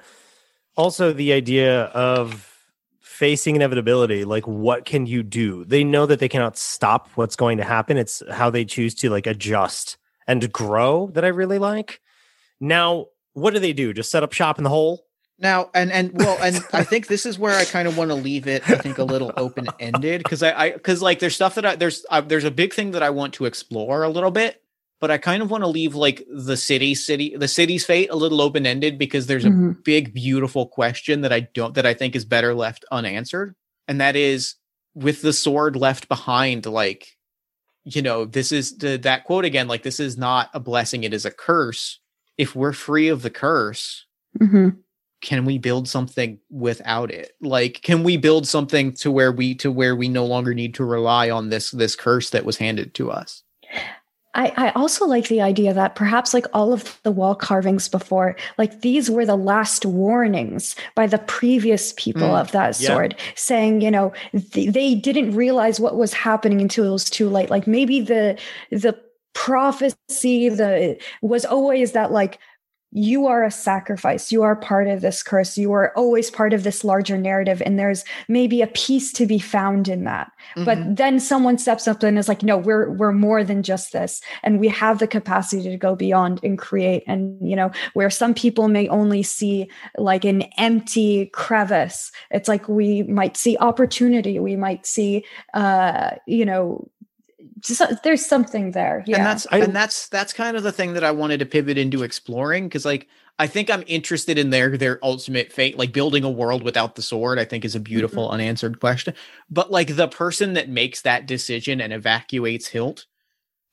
also the idea of facing inevitability. Like, what can you do? They know that they cannot stop what's going to happen. It's how they choose to like adjust and grow that I really like. Now, what do they do? Just set up shop in the hole? Now and and well and I think this is where I kind of want to leave it. I think a little open ended because I I because like there's stuff that I there's uh, there's a big thing that I want to explore a little bit, but I kind of want to leave like the city city the city's fate a little open ended because there's a mm-hmm. big beautiful question that I don't that I think is better left unanswered, and that is with the sword left behind. Like, you know, this is the, that quote again. Like, this is not a blessing; it is a curse if we're free of the curse, mm-hmm. Can we build something without it? Like, can we build something to where we to where we no longer need to rely on this this curse that was handed to us? I, I also like the idea that perhaps like all of the wall carvings before, like these were the last warnings by the previous people mm, of that yeah. sword, saying, you know, th- they didn't realize what was happening until it was too late. Like maybe the the prophecy the was always that like you are a sacrifice. You are part of this curse. You are always part of this larger narrative and there's maybe a piece to be found in that. Mm-hmm. but then someone steps up and is like no we're we're more than just this and we have the capacity to go beyond and create. And you know where some people may only see like an empty crevice it's like we might see opportunity. We might see uh you know just, there's something there. Yeah. And that's I, and that's that's kind of the thing that I wanted to pivot into exploring because like I think I'm interested in their their ultimate fate, like building a world without the sword. I think is a beautiful mm-hmm. unanswered question. But like the person that makes that decision and evacuates Hilt,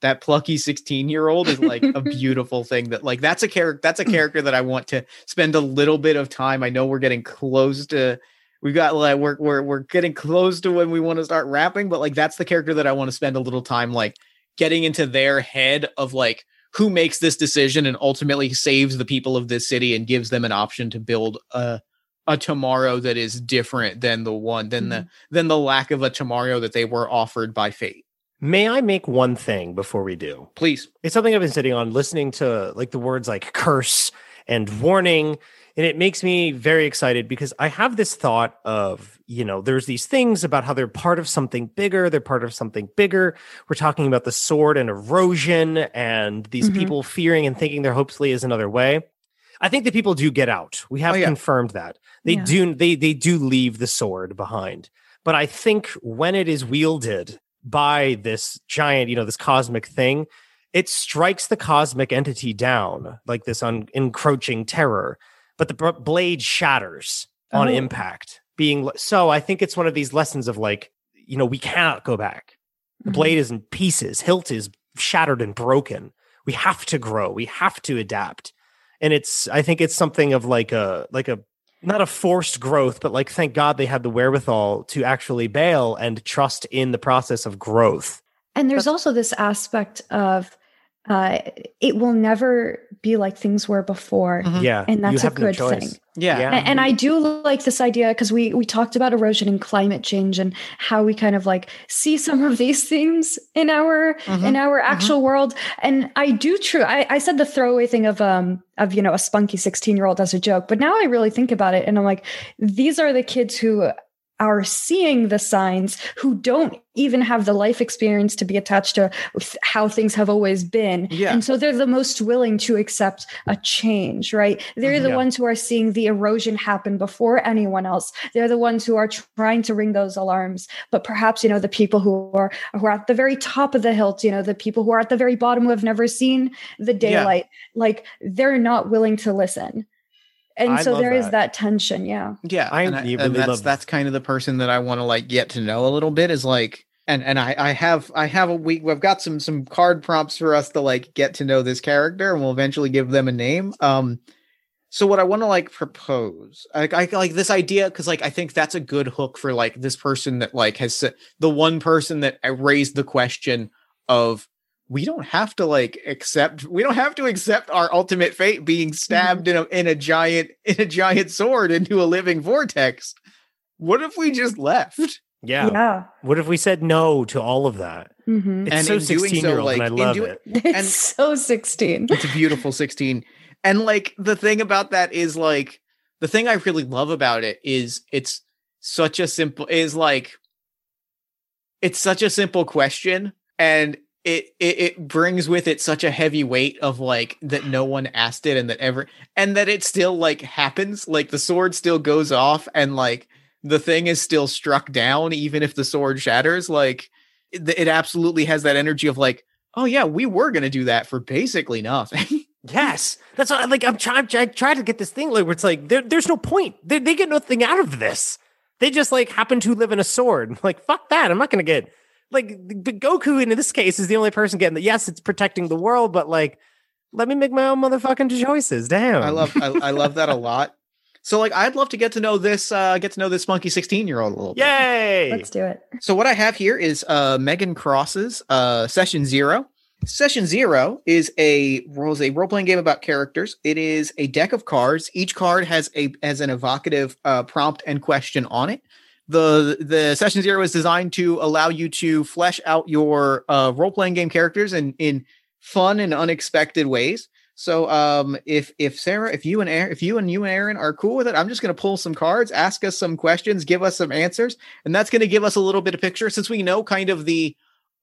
that plucky 16 year old is like a beautiful thing. That like that's a character that's a character that I want to spend a little bit of time. I know we're getting close to we got like we're we're we're getting close to when we want to start rapping, but like that's the character that I want to spend a little time like getting into their head of like who makes this decision and ultimately saves the people of this city and gives them an option to build a a tomorrow that is different than the one than mm-hmm. the than the lack of a tomorrow that they were offered by fate. May I make one thing before we do? Please. It's something I've been sitting on listening to like the words like curse and warning and it makes me very excited because I have this thought of, you know, there's these things about how they're part of something bigger, they're part of something bigger. We're talking about the sword and erosion and these mm-hmm. people fearing and thinking there hopefully is another way. I think the people do get out. We have oh, yeah. confirmed that. They yeah. do they they do leave the sword behind. But I think when it is wielded by this giant, you know, this cosmic thing, it strikes the cosmic entity down like this un- encroaching terror but the blade shatters on oh. impact. Being so, I think it's one of these lessons of like, you know, we cannot go back. The mm-hmm. blade is in pieces. Hilt is shattered and broken. We have to grow. We have to adapt. And it's, I think it's something of like a, like a, not a forced growth, but like thank God they had the wherewithal to actually bail and trust in the process of growth. And there's also this aspect of uh, it will never be like things were before. Mhm. Yeah. And that's a have no good thing. Yeah. Yeah. And, and I do like this idea because we we talked about erosion and climate change and how we kind of like see some of these things in our Mhm. in our actual world. And I do true. I, I said the throwaway thing of um of you know a spunky 16 year old as a joke, but now I really think about it and I'm like, these are the kids who are seeing the signs who don't even have the life experience to be attached to how things have always been. Yeah. And so they're the most willing to accept a change, right? They're the Yeah. ones who are seeing the erosion happen before anyone else. They're the ones who are trying to ring those alarms. But perhaps, you know, the people who are who are at the very top of the hilt, you know, the people who are at the very bottom who have never seen the daylight, like they're not willing to listen. And I so love there is that. that tension. Yeah. Yeah, I and, I, really and that's love that's kind of the person that I want to like get to know a little bit is like, and and I I have I have a week I've got some some card prompts for us to like get to know this character, and we'll eventually give them a name. Um, so what I want to like propose, I, I like this idea because like I think that's a good hook for like this person that like has the one person that uh, raised the question of we don't have to like accept we don't have to accept our ultimate fate being stabbed in a in a giant in a giant sword into a living vortex. What if we just left? Yeah. Yeah. What if we said no to all of that? Mhm. It's And so 16 so, year old, like, and I love do- it. It's And- so 16. It's a beautiful 16. And like the thing about that is like the thing I really love about it is it's such a simple is like it's such a simple question and it, it it brings with it such a heavy weight of like that no one asked it and that ever and that it still like happens like the sword still goes off and like the thing is still struck down even if the sword shatters like it, it absolutely has that energy of like oh yeah we were going to do that for basically nothing Yes, that's what like. I'm trying. I try to get this thing like where it's like there, there's no point. They, they get nothing out of this. They just like happen to live in a sword. Like fuck that. I'm not gonna get like but Goku in this case is the only person getting that. Yes, it's protecting the world, but like let me make my own motherfucking choices. Damn. I love I, I love that a lot. So like I'd love to get to know this uh get to know this monkey 16 year old a little bit. Yay! Let's do it. So what I have here is uh Megan Cross's uh session zero. Session zero is a was a role playing game about characters. It is a deck of cards. Each card has a has an evocative uh, prompt and question on it. The The session zero is designed to allow you to flesh out your uh, role playing game characters in in fun and unexpected ways. So um if if Sara, if you and Aaron, if you and you and Aaron are cool with it, I'm just gonna pull some cards, ask us some questions, give us some answers, and that's gonna give us a little bit of picture since we know kind of the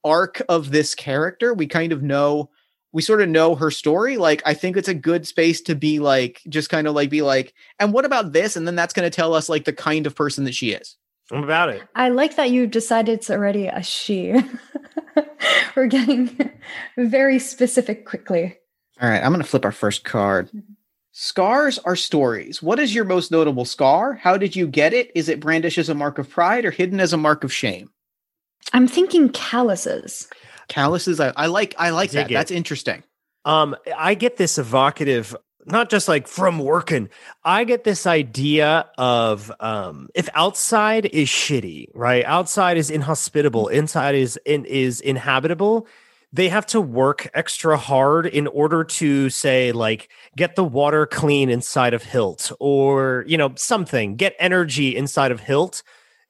arc of this character. We kind of know we sort of know her story. Like I think it's a good space to be like just kind of like be like, and what about this? And then that's gonna tell us like the kind of person that she is. I'm about it. I like that you decided it's already a she. We're getting very specific quickly. All right, I'm going to flip our first card. Scars are stories. What is your most notable scar? How did you get it? Is it brandished as a mark of pride or hidden as a mark of shame? I'm thinking calluses. Calluses. I, I like. I like Dig that. it. That's interesting. Um, I get this evocative, not just like from working. I get this idea of um, if outside is shitty, right? Outside is inhospitable. Inside is in, is inhabitable. They have to work extra hard in order to say like get the water clean inside of Hilt, or you know something. Get energy inside of Hilt.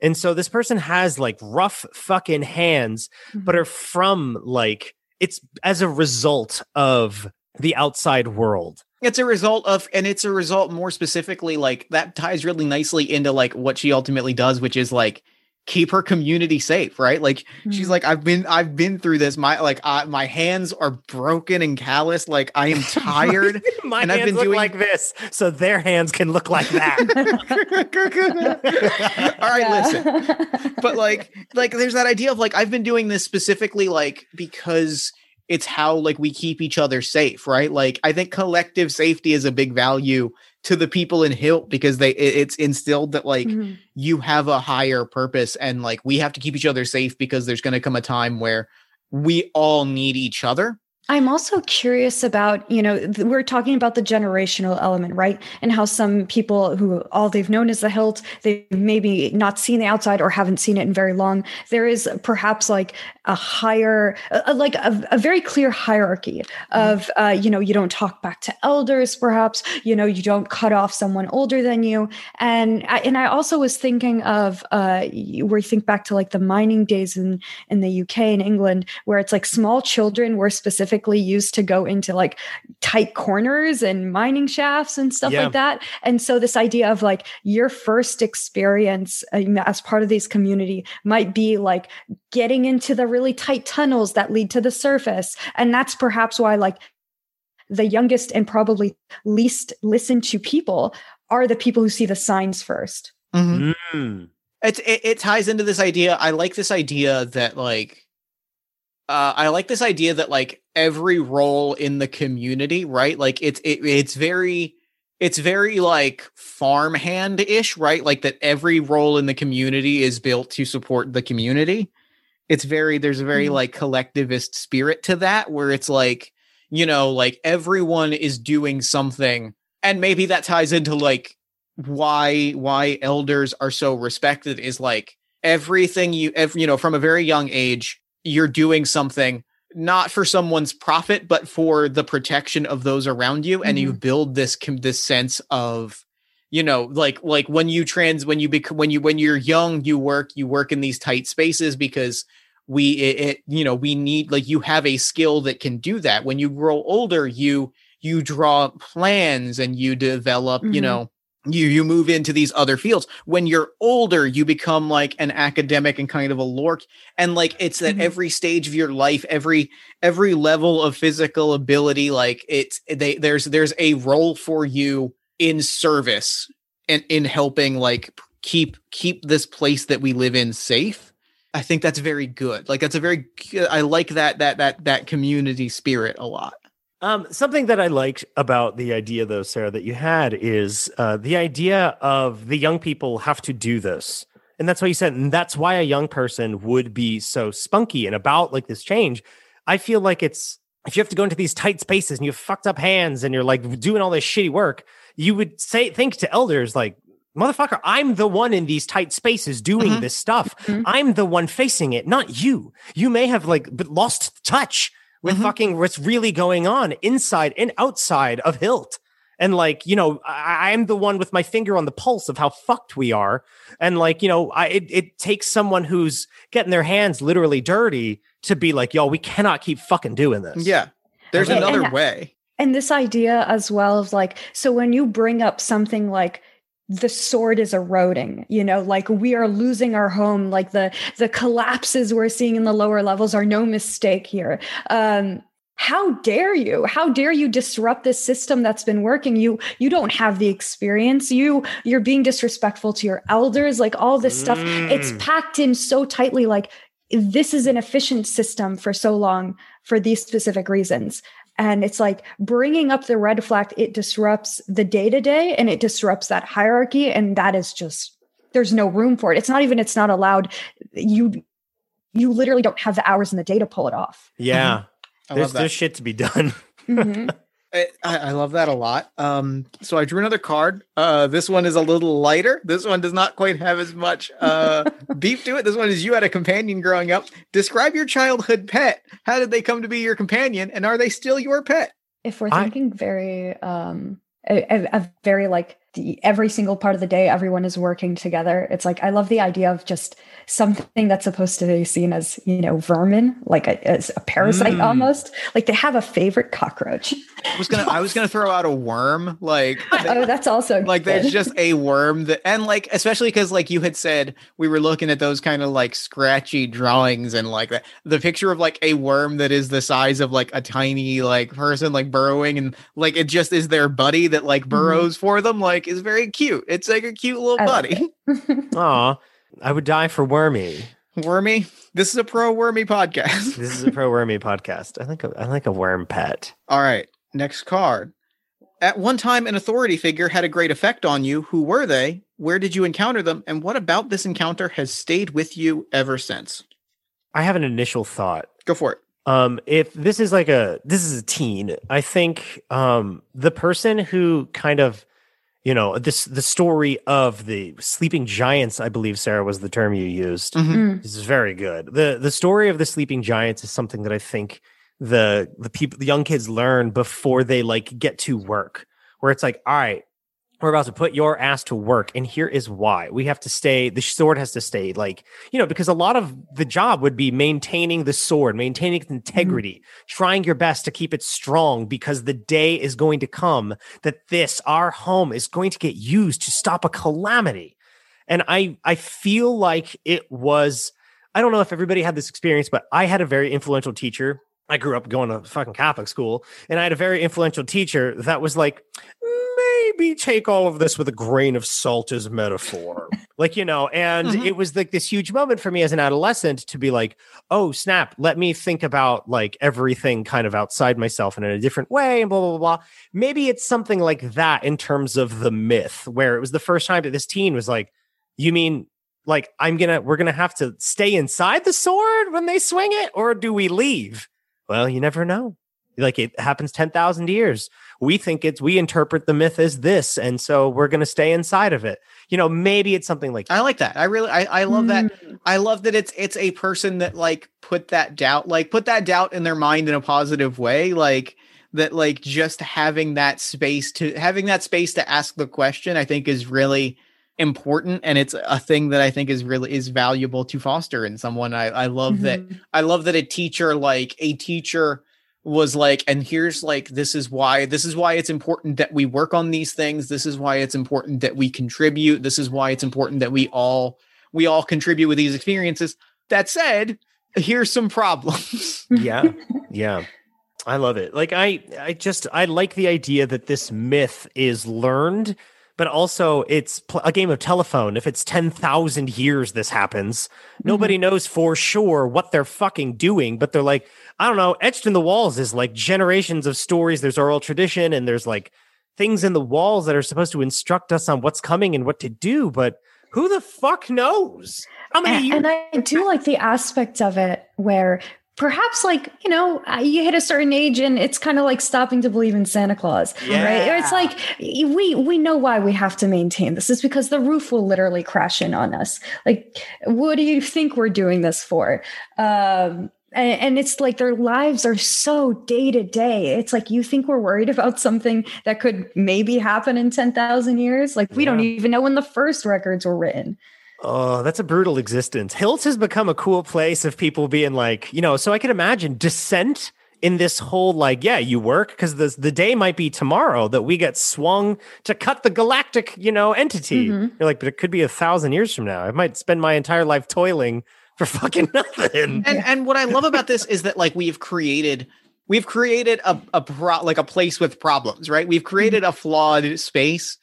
And so this person has like rough fucking hands, but are from like it's as a result of the outside world. It's a result of, and it's a result more specifically, like that ties really nicely into like what she ultimately does, which is like keep her community safe, right? Like she's Mhm. like, I've been, I've been through this. My like, I, my hands are broken and calloused. Like I am tired. My And I've been look doing- like this, so their hands can look like that. All right, Yeah. listen. but like like there's that idea of like i've been doing this specifically like because it's how like we keep each other safe right like i think collective safety is a big value to the people in hilt because they it- it's instilled that like Mhm. you have a higher purpose and like we have to keep each other safe because there's going to come a time where we all need each other I'm also curious about, you know, we're talking about the generational element, right? And how some people who all they've known is the hilt, they've maybe not seen the outside or haven't seen it in very long. There is perhaps like a higher, a, like a, a, very clear hierarchy of, uh, you know, you don't talk back to elders, perhaps, you know, you don't cut off someone older than you. And I, and I also was thinking of, uh, where you think back to like the mining days in, in the UK and England, where it's like small children were specifically used to go into like tight corners and mining shafts and stuff yeah. like that. And so this idea of like your first experience uh, as part of this community might be like getting into the really tight tunnels that lead to the surface. And that's perhaps why, like, the youngest and probably least listened to people are the people who see the signs 1st mm-hmm. mm. it, it ties into this idea. I like this idea that like uh, I like this idea that like every role in the community, right? Like it's it, it's very it's very like farmhand ish, right? Like that every role in the community is built to support the community it's very there's a very mm-hmm. like collectivist spirit to that where it's like you know like everyone is doing something and maybe that ties into like why why elders are so respected is like everything you every, you know from a very young age you're doing something not for someone's profit but for the protection of those around you mm-hmm. and you mm-hmm. build this this sense of you know like like when you trans when you become when you when you're young you work you work in these tight spaces because we it, it, you know we need like you have a skill that can do that when you grow older you you draw plans and you develop mm-hmm. you know you you move into these other fields when you're older you become like an academic and kind of a lork and like it's that mm-hmm. every stage of your life every every level of physical ability like it's they there's there's a role for you in service and in helping like keep keep this place that we live in safe I think that's very good. Like that's a very I like that that that that community spirit a lot. Um, something that I liked about the idea, though, Sara, that you had is uh, the idea of the young people have to do this, and that's why you said, and that's why a young person would be so spunky and about like this change. I feel like it's if you have to go into these tight spaces and you have fucked up hands and you're like doing all this shitty work, you would say think to elders like, motherfucker, I'm the one in these tight spaces doing mm-hmm. this stuff. Mm-hmm. I'm the one facing it, not you. You may have like lost touch with mm-hmm. fucking what's really going on inside and outside of Hilt. And like, you know, I, am the one with my finger on the pulse of how fucked we are. And like, you know, I, it, it takes someone who's getting their hands literally dirty to be like, yo, we cannot keep fucking doing this. Yeah. There's and, another and, way. And this idea as well of like, so when you bring up something like, the sword is eroding you know like we are losing our home like the the collapses we're seeing in the lower levels are no mistake here. Um how dare you? How dare you disrupt this system that's been working? You you don't have the experience. You you're being disrespectful to your elders like all this stuff. It's mm. packed in so tightly like this is an efficient system for so long for these specific reasons and it's like bringing up the red flag it disrupts the day to day and it disrupts that hierarchy. And that is just there's no room for it. It's not even it's not allowed. You you literally don't have the hours in the day to pull it off. Yeah. Mm-hmm. there's there's shit to be done. Mm-hmm. I, I, love that a lot. Um, so I drew another card. Uh, this one is a little lighter. This one does not quite have as much uh, beef to it. This one is you had a companion growing up. Describe your childhood pet. How did they come to be your companion, and are they still your pet? If we're thinking I, very, um, a, a, a very like the, every single part of the day, everyone is working together. It's like I love the idea of just something that's supposed to be seen as you know vermin like a, as a parasite mm. almost like they have a favorite cockroach i was gonna i was gonna throw out a worm like oh that's also like good. there's just a worm that and like especially because like you had said we were looking at those kind of like scratchy drawings and like that the picture of like a worm that is the size of like a tiny like person like burrowing and like it just is their buddy that like mm-hmm. burrows mm. for them like is very cute it's like a cute little buddy Aw. I would die for Wormy. Wormy? This is a pro wormy podcast. this is a pro wormy podcast. I like a I like a worm pet. All right. Next card. At one time, an authority figure had a great effect on you. Who were they? Where did you encounter them? And what about this encounter has stayed with you ever since? I have an initial thought. Go for it. Um, if this is like a this is a teen, I think um the person who kind of you know this the story of the sleeping giants i believe sara was the term you used Mhm. Mm. this is very good the the story of the sleeping giants is something that i think the the people the young kids learn before they like get to work where it's like all right we're about to put your ass to work and here is why. We have to stay the sword has to stay like you know because a lot of the job would be maintaining the sword maintaining its mm-hmm. integrity trying your best to keep it strong because the day is going to come that this our home is going to get used to stop a calamity. And i i feel like it was i don't know if everybody had this experience but i had a very influential teacher. I grew up going to fucking catholic school and i had a very influential teacher that was like maybe take all of this with a grain of salt as metaphor. Like you know and Mhm. it was like this huge moment for me as an adolescent to be like oh snap let me think about like everything kind of outside myself and in a different way and blah blah blah blah. Maybe it's something like that in terms of the myth where it was the first time that this teen was like you mean like i'm gonna we're gonna have to stay inside the sword when they swing it or do we leave? Well you never know like it happens 10,000 years we think it's we interpret the myth as this and so we're going to stay inside of it you know maybe it's something like I like that. I really, I, I love that. Mm. I love that it's it's a person that like put that doubt, like put that doubt in their mind in a positive way, like that, like just having that space to having that space to ask the question. I think is really important, and it's a thing that I think is really is valuable to foster in someone. I I love that Mhm. I love that a teacher, like a teacher, was like, and here's like, this is why, this is why it's important that we work on these things. This is why it's important that we contribute. This is why it's important that we all, we all contribute with these experiences. That said, here's some problems. yeah yeah i love it like i i just i like the idea that this myth is learned but also it's pl- a game of telephone. If it's 10,000 years this happens mm-hmm. nobody knows for sure what they're fucking doing but they're like i don't know etched in the walls is like generations of stories. There's oral tradition and there's like things in the walls that are supposed to instruct us on what's coming and what to do but who the fuck knows? How many and, years and I do like the aspect of it where perhaps like you know you hit a certain age and it's kind of like stopping to believe in santa claus right Or it's like we we know why we have to maintain this is because the roof will literally crash in on us like what do you think we're doing this for um and, and it's like their lives are so day to day. It's like you think we're worried about something that could maybe happen in 10,000 years. Like we don't even know when the first records were written. Oh, that's a brutal existence. Hills has become a cool place of people being like, you know, so I can imagine dissent in this whole like, yeah, you work because the the day might be tomorrow that we get swung to cut the galactic, you know, entity. Mhm. You're like, but it could be a thousand years from now. I might spend my entire life toiling for fucking nothing. and and what I love about this is that like we've created we've created a a pro, like a place with problems, right? We've created a flawed space,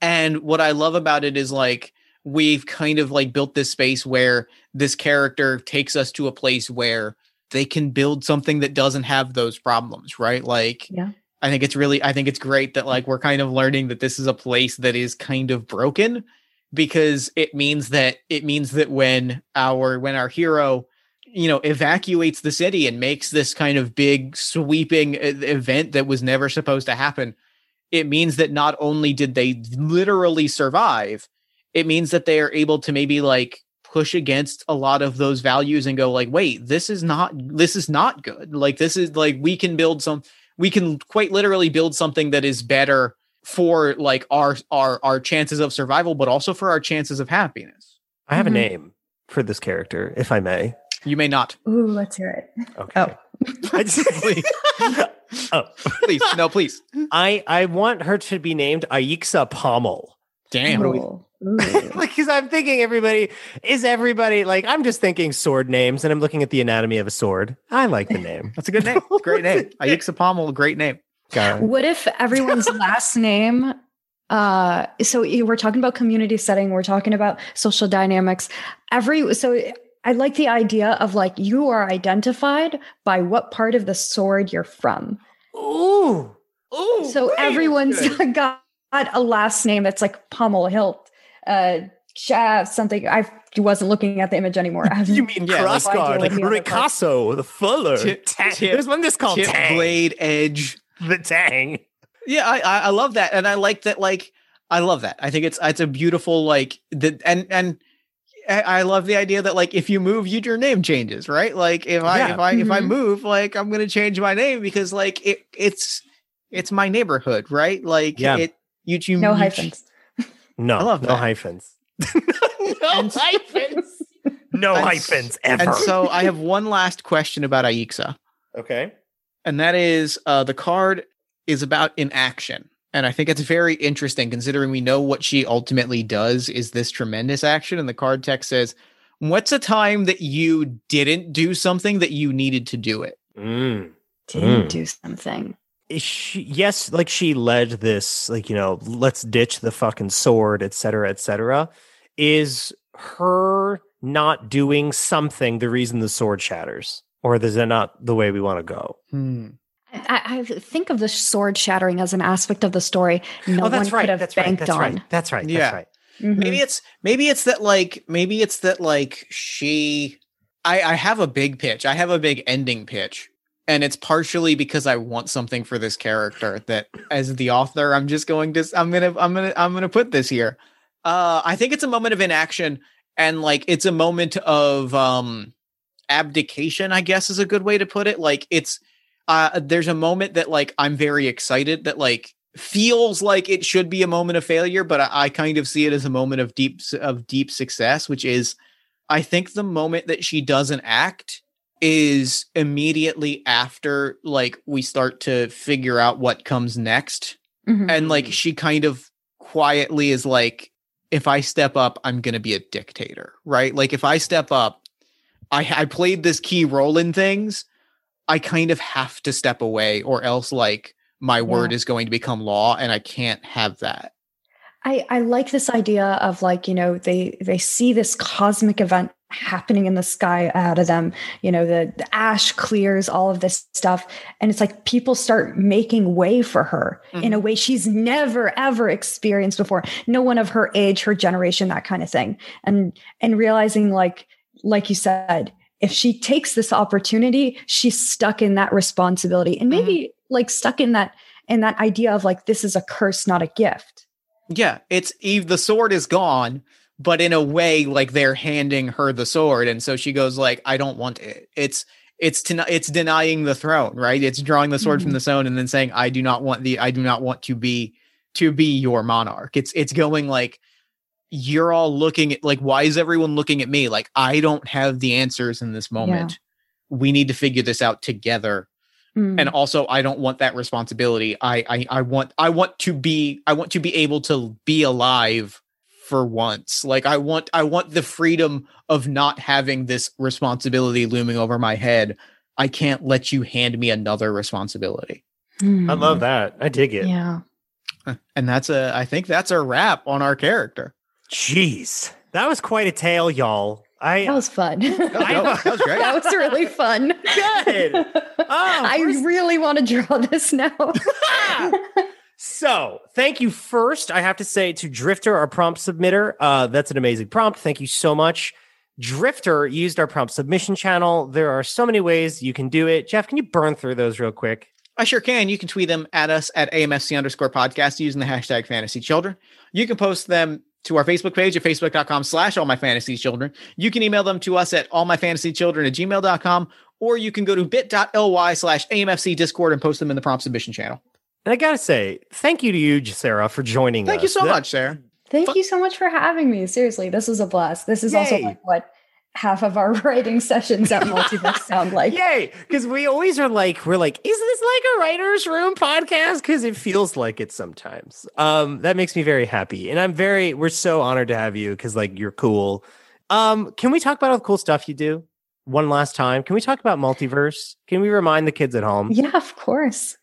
and what I love about it is like we've kind of like built this space where this character takes us to a place where they can build something that doesn't have those problems, right? Like Yeah. I think it's really I think it's great that like we're kind of learning that this is a place that is kind of broken because it means that it means that when our when our hero you know evacuates the city and makes this kind of big sweeping event that was never supposed to happen it means that not only did they literally survive it means that they are able to maybe like push against a lot of those values and go like wait this is not this is not good like this is like we can build some we can quite literally build something that is better for like our our our chances of survival but also for our chances of happiness I have Mhm. a name for this character, if I may. you may not Ooh, let's hear it. Okay. Oh. I just- Please. oh. please no please I I want her to be named Aixa Pommel. damn Ooh. Ooh. because I'm thinking everybody is everybody like I'm just thinking sword names and I'm looking at the anatomy of a sword. I like the name. that's a good name great name Aixa Pommel great name Got it. What if everyone's last name? Uh, so we're talking about community setting. We're talking about social dynamics. Every so I like the idea of like you are identified by what part of the sword you're from. Ooh. Ooh. So wait, everyone's good. got a last name that's like Pommel Hilt. Uh, uh, something. I wasn't looking at the image anymore. You mean Yeah, like- crossguard, like Idea what the Ricasso, the Fuller. Tip- Tang. tip- There's one that's called Tip, Tang. blade, edge. The Tang. Yeah, I, I I love that, and I like that. Like, I love that. I think it's it's a beautiful like the and and I I love the idea that like if you move, you, your name changes, right? Like if I Yeah. if I if I move, like I'm gonna change my name because like it it's it's my neighborhood, right? Like Yeah. it you you no you- hyphens. No, I love no that. hyphens. no And- hyphens. No And- hyphens ever. And so I have one last question about Aixa. okay. and that is uh, the card is about inaction. And I think it's very interesting considering we know what she ultimately does is this tremendous action. And the card text says, What's a time that you didn't do something that you needed to do it? Mm. Didn't Mm. do something. Is she yes like she led this like you know let's ditch the fucking sword et cetera et cetera is her not doing something the reason the sword shatters or is that not the way we want to go I, I think of the sword shattering as an aspect of the story no oh that's one right could have that's right that's on. right that's right Yeah. that's right Mhm. Maybe it's maybe it's that like maybe it's that like she I I have a big pitch. I have a big ending pitch. And it's partially because I want something for this character that as the author, I'm just going to I'm gonna I'm gonna I'm gonna put this here. Uh I think it's a moment of inaction and like it's a moment of um abdication, I guess is a good way to put it. Like it's uh there's a moment that like I'm very excited that like feels like it should be a moment of failure, but I, I kind of see it as a moment of deep of deep success, which is I think the moment that she doesn't act is immediately after like we start to figure out what comes next. Mhm. and like she kind of quietly is like if i step up i'm gonna be a dictator right? Like if i step up i i played this key role in things. I kind of have to step away or else like my word is going to become law and i can't have that. I, I like this idea of like you know they they see this cosmic event happening in the sky out of them. You know the, the ash clears all of this stuff. And it's like people start making way for her in a mm-hmm. way she's never ever experienced before. No one of her age her generation that kind of thing. And and realizing like like you said if she takes this opportunity she's stuck in that responsibility and mm-hmm. maybe like stuck in that in that idea of like this is a curse not a gift. Yeah it's eve the sword is gone but in a way like they're handing her the sword and so she goes like i don't want it. It's it's to, it's denying the throne right? It's drawing the sword from Mhm. the stone and then saying i do not want the i do not want to be to be your monarch. It's it's going like you're all looking at like why is everyone looking at me? Like i don't have the answers in this moment. We need to figure this out together. Mm. and also i don't want that responsibility. I, I i want i want to be i want to be able to be alive for once like i want i want the freedom of not having this responsibility looming over my head i can't let you hand me another responsibility Mm. I love that. I dig it. Yeah. and that's a i think that's a wrap on our character Jeez, that was quite a tale, y'all. I That was fun. that, was- that was great That was really fun. Good. Oh, I really want to draw this now. So, thank you first. I have to say to Drifter, our prompt submitter. Uh, that's an amazing prompt. Thank you so much. Drifter used our prompt submission channel. There are so many ways you can do it. Jeff, can you burn through those real quick? I sure can. You can tweet them at us at AMFC underscore podcast using the hashtag fantasy children. You can post them to our Facebook page at facebook.com slash all my fantasy children. You can email them to us at all my fantasy children at gmail.com, or you can go to bit.ly slash AMFC discord and post them in the prompt submission channel. And I got to say, thank you to you, Sara, for joining Thank us. Thank you so That- much, Sara. Thank Fu- you so much for having me. Seriously, this was a blast. This is also like what half of our writing sessions at Multiverse sound like. Yay! Because we always are like, we're like, is this like a writer's room podcast? Because it feels like it sometimes. Um, that makes me very happy, and I'm very, we're so honored to have you because like you're cool. Um, can we talk about all the cool stuff you do one last time? Can we talk about multiverse? Can we remind the kids at home? Yeah, of course.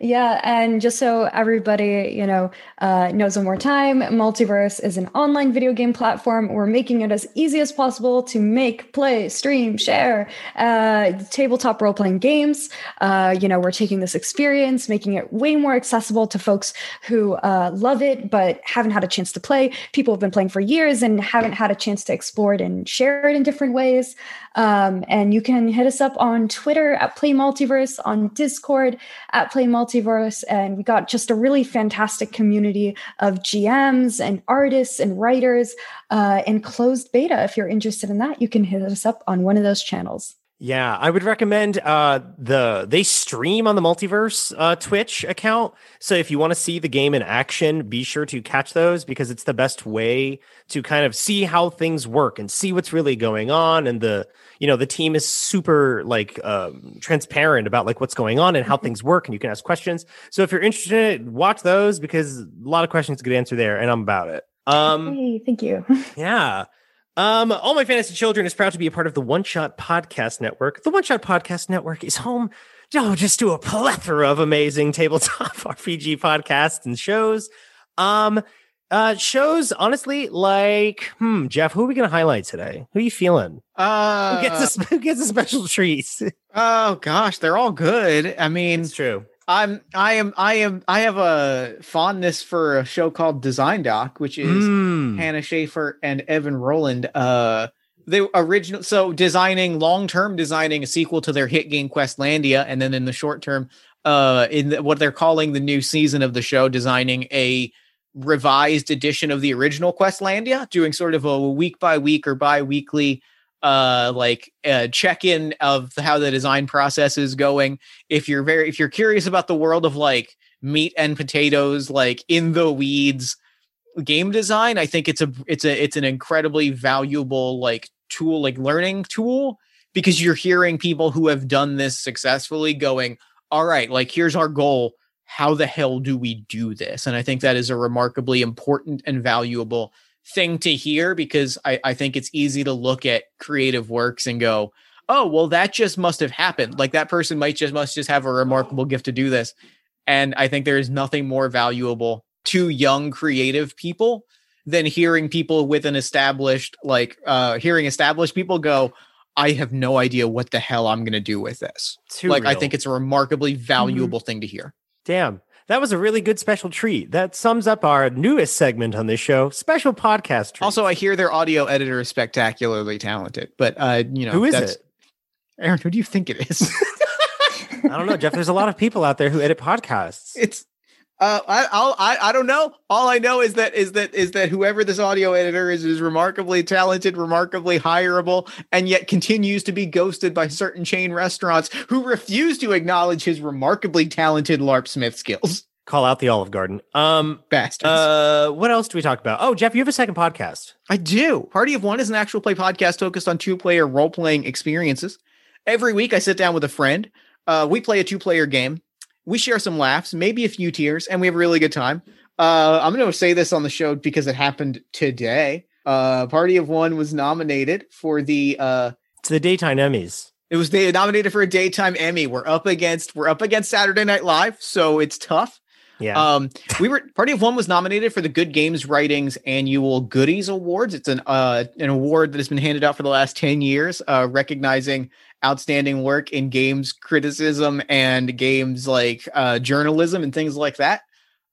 Yeah, and just so everybody, you know, uh, knows one more time, Multiverse is an online video game platform. We're making it as easy as possible to make, play, stream, share uh, tabletop role playing games. Uh, you know, we're taking this experience, making it way more accessible to folks who uh, love it but haven't had a chance to play. People have been playing for years and haven't had a chance to explore it and share it in different ways. Um, and you can hit us up on Twitter at Play Multiverse, on Discord at Play Multiverse. Multiverse and we got just a really fantastic community of GMs and artists and writers uh, and closed beta. If you're interested in that, you can hit us up on one of those channels. Yeah, I would recommend uh the they stream on the multiverse uh Twitch account. So if you want to see the game in action, be sure to catch those because it's the best way to kind of see how things work and see what's really going on and the you know the team is super like um, transparent about like what's going on and how mm-hmm. things work and you can ask questions. So if you're interested in it, watch those because a lot of questions get answered there and I'm about it. Um hey, thank you. yeah. Um, All My Fantasy Children is proud to be a part of the One Shot Podcast Network. The One Shot Podcast Network is home oh, just to a plethora of amazing tabletop RPG podcasts and shows. Um, uh, shows honestly like, hmm, Jeff, who are we gonna highlight today? Who are you feeling? Uh, who gets a, who gets a special treat? oh gosh, they're all good. I mean, it's true. I'm I am I am I have a fondness for a show called Design Doc, which is mm. Hannah Shaffer and Evan Rowland. Uh the original so designing long-term designing a sequel to their hit game Questlandia, and then in the short term, uh in the, what they're calling the new season of the show, designing a revised edition of the original Questlandia, doing sort of a week by week or bi-weekly uh like uh check in of how the design process is going. If you're very if you're curious about the world of like meat and potatoes like in the weeds game design i think it's a it's a it's an incredibly valuable like tool like learning tool because you're hearing people who have done this successfully going all right like here's our goal how the hell do we do this and i think that is a remarkably important and valuable thing to hear because I, I think it's easy to look at creative works and go, oh, well, that just must have happened. Like that person might just must just have a remarkable gift to do this. And I think there is nothing more valuable to young creative people than hearing people with an established, like uh hearing established people go, I have no idea what the hell I'm gonna do with this. Too like real. I think it's a remarkably mm-hmm. valuable mm-hmm. thing to hear. Damn that was a really good special treat. That sums up our newest segment on this show, special podcast. Treats. Also, I hear their audio editor is spectacularly talented, but uh, you know, who is it? Aaron, who do you think it is? I don't know, Jeff. There's a lot of people out there who edit podcasts. It's uh, I, I'll, I I don't know. All I know is that is that is that whoever this audio editor is is remarkably talented, remarkably hireable, and yet continues to be ghosted by certain chain restaurants who refuse to acknowledge his remarkably talented LARP Smith skills. Call out the Olive Garden. Um, bastards. Uh, what else do we talk about? Oh, Jeff, you have a second podcast. I do. Party of One is an actual play podcast focused on two player role playing experiences. Every week, I sit down with a friend. Uh, we play a two player game we share some laughs, maybe a few tears, and we have a really good time. Uh, I'm going to say this on the show because it happened today. Uh, Party of One was nominated for the uh, to the daytime Emmys. It was nominated for a daytime Emmy. We're up against we're up against Saturday Night Live, so it's tough. Yeah. Um, we were Party of One was nominated for the Good Games Writings Annual Goodies Awards. It's an uh an award that has been handed out for the last 10 years, uh recognizing outstanding work in games criticism and games like uh, journalism and things like that.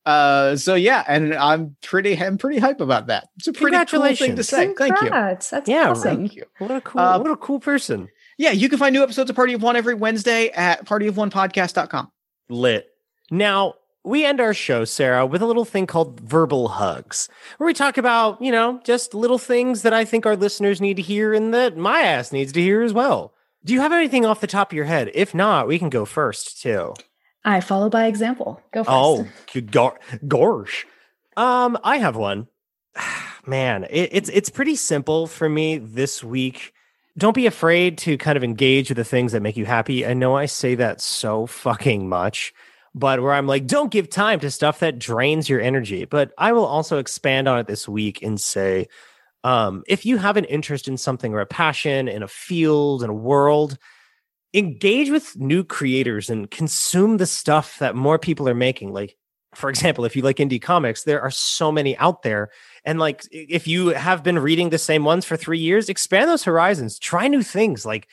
Uh, so yeah, and I'm pretty, I'm pretty hype about that. It's a pretty cool thing to say. Congrats. Thank you. That's yeah, awesome. Thank you. What a cool, uh, what a cool person. Yeah, you can find new episodes of Party of One every Wednesday at partyofonepodcast.com. Lit. Now, we end our show, Sara, with a little thing called verbal hugs, where we talk about, you know, just little things that I think our listeners need to hear and that my ass needs to hear as well. Do you have anything off the top of your head? If not, we can go first too. I follow by example. Go first. Oh, gosh. Um, I have one. Man, it, it's it's pretty simple for me this week. Don't be afraid to kind of engage with the things that make you happy. I know I say that so fucking much, but where I'm like, don't give time to stuff that drains your energy. But I will also expand on it this week and say, um, if you have an interest in something or a passion in a field in a world engage with new creators and consume the stuff that more people are making. Like, for example, if you like indie comics, there are so many out there. And like, if you have been reading the same ones for three years, expand those horizons, try new things. Like,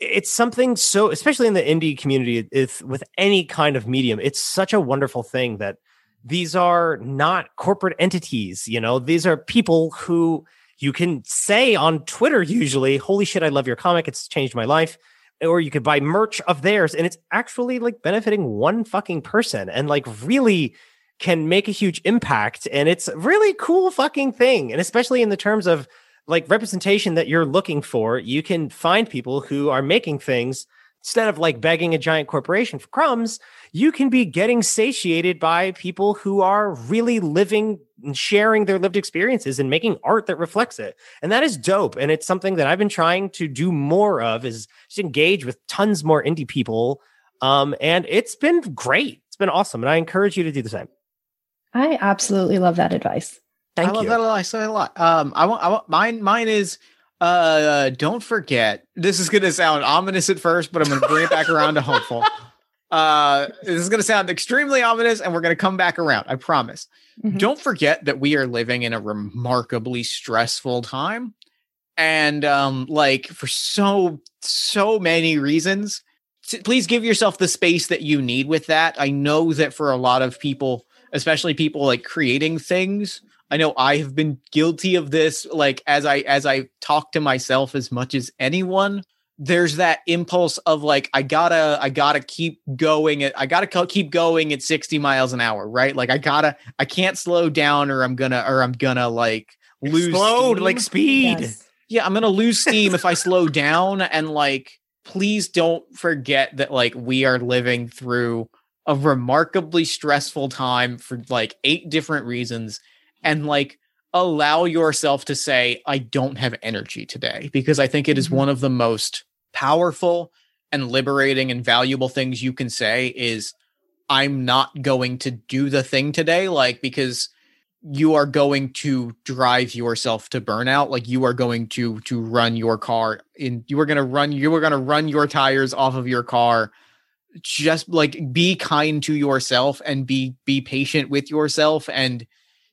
it's something so, especially in the indie community, if with any kind of medium, it's such a wonderful thing that these are not corporate entities. You know, these are people who you can say on Twitter usually, "Holy shit, I love your comic! It's changed my life." or you could buy merch of theirs and it's actually like benefiting one fucking person and like really can make a huge impact and it's really cool fucking thing and especially in the terms of like representation that you're looking for you can find people who are making things instead of like begging a giant corporation for crumbs you can be getting satiated by people who are really living and sharing their lived experiences and making art that reflects it. And that is dope. And it's something that I've been trying to do more of is just engage with tons more indie people. Um, and it's been great. It's been awesome. And I encourage you to do the same. I absolutely love that advice. Thank you. I love that a lot. I say a lot. Um, I want, I want mine, mine is, uh, don't forget, this is going to sound ominous at first, but I'm going to bring it back around to hopeful. Uh, this is going to sound extremely ominous, and we're going to come back around. I promise. Mm-hmm. Don't forget that we are living in a remarkably stressful time, and um, like for so so many reasons. T- please give yourself the space that you need with that. I know that for a lot of people, especially people like creating things, I know I have been guilty of this. Like as I as I talk to myself as much as anyone there's that impulse of like i gotta i gotta keep going at i gotta keep going at 60 miles an hour right like i gotta i can't slow down or i'm gonna or i'm gonna like lose Explode, like speed yes. yeah i'm gonna lose steam if i slow down and like please don't forget that like we are living through a remarkably stressful time for like eight different reasons and like allow yourself to say i don't have energy today because i think it is mm-hmm. one of the most powerful and liberating and valuable things you can say is I'm not going to do the thing today like because you are going to drive yourself to burnout like you are going to to run your car in you are going to run you are going to run your tires off of your car. Just like be kind to yourself and be be patient with yourself and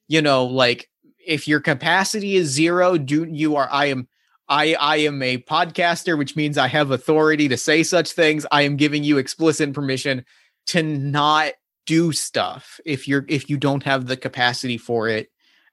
you know like if your capacity is zero do you are i am I I am a podcaster, which means I have authority to say such things. I am giving you explicit permission to not do stuff if you're if you don't have the capacity for it.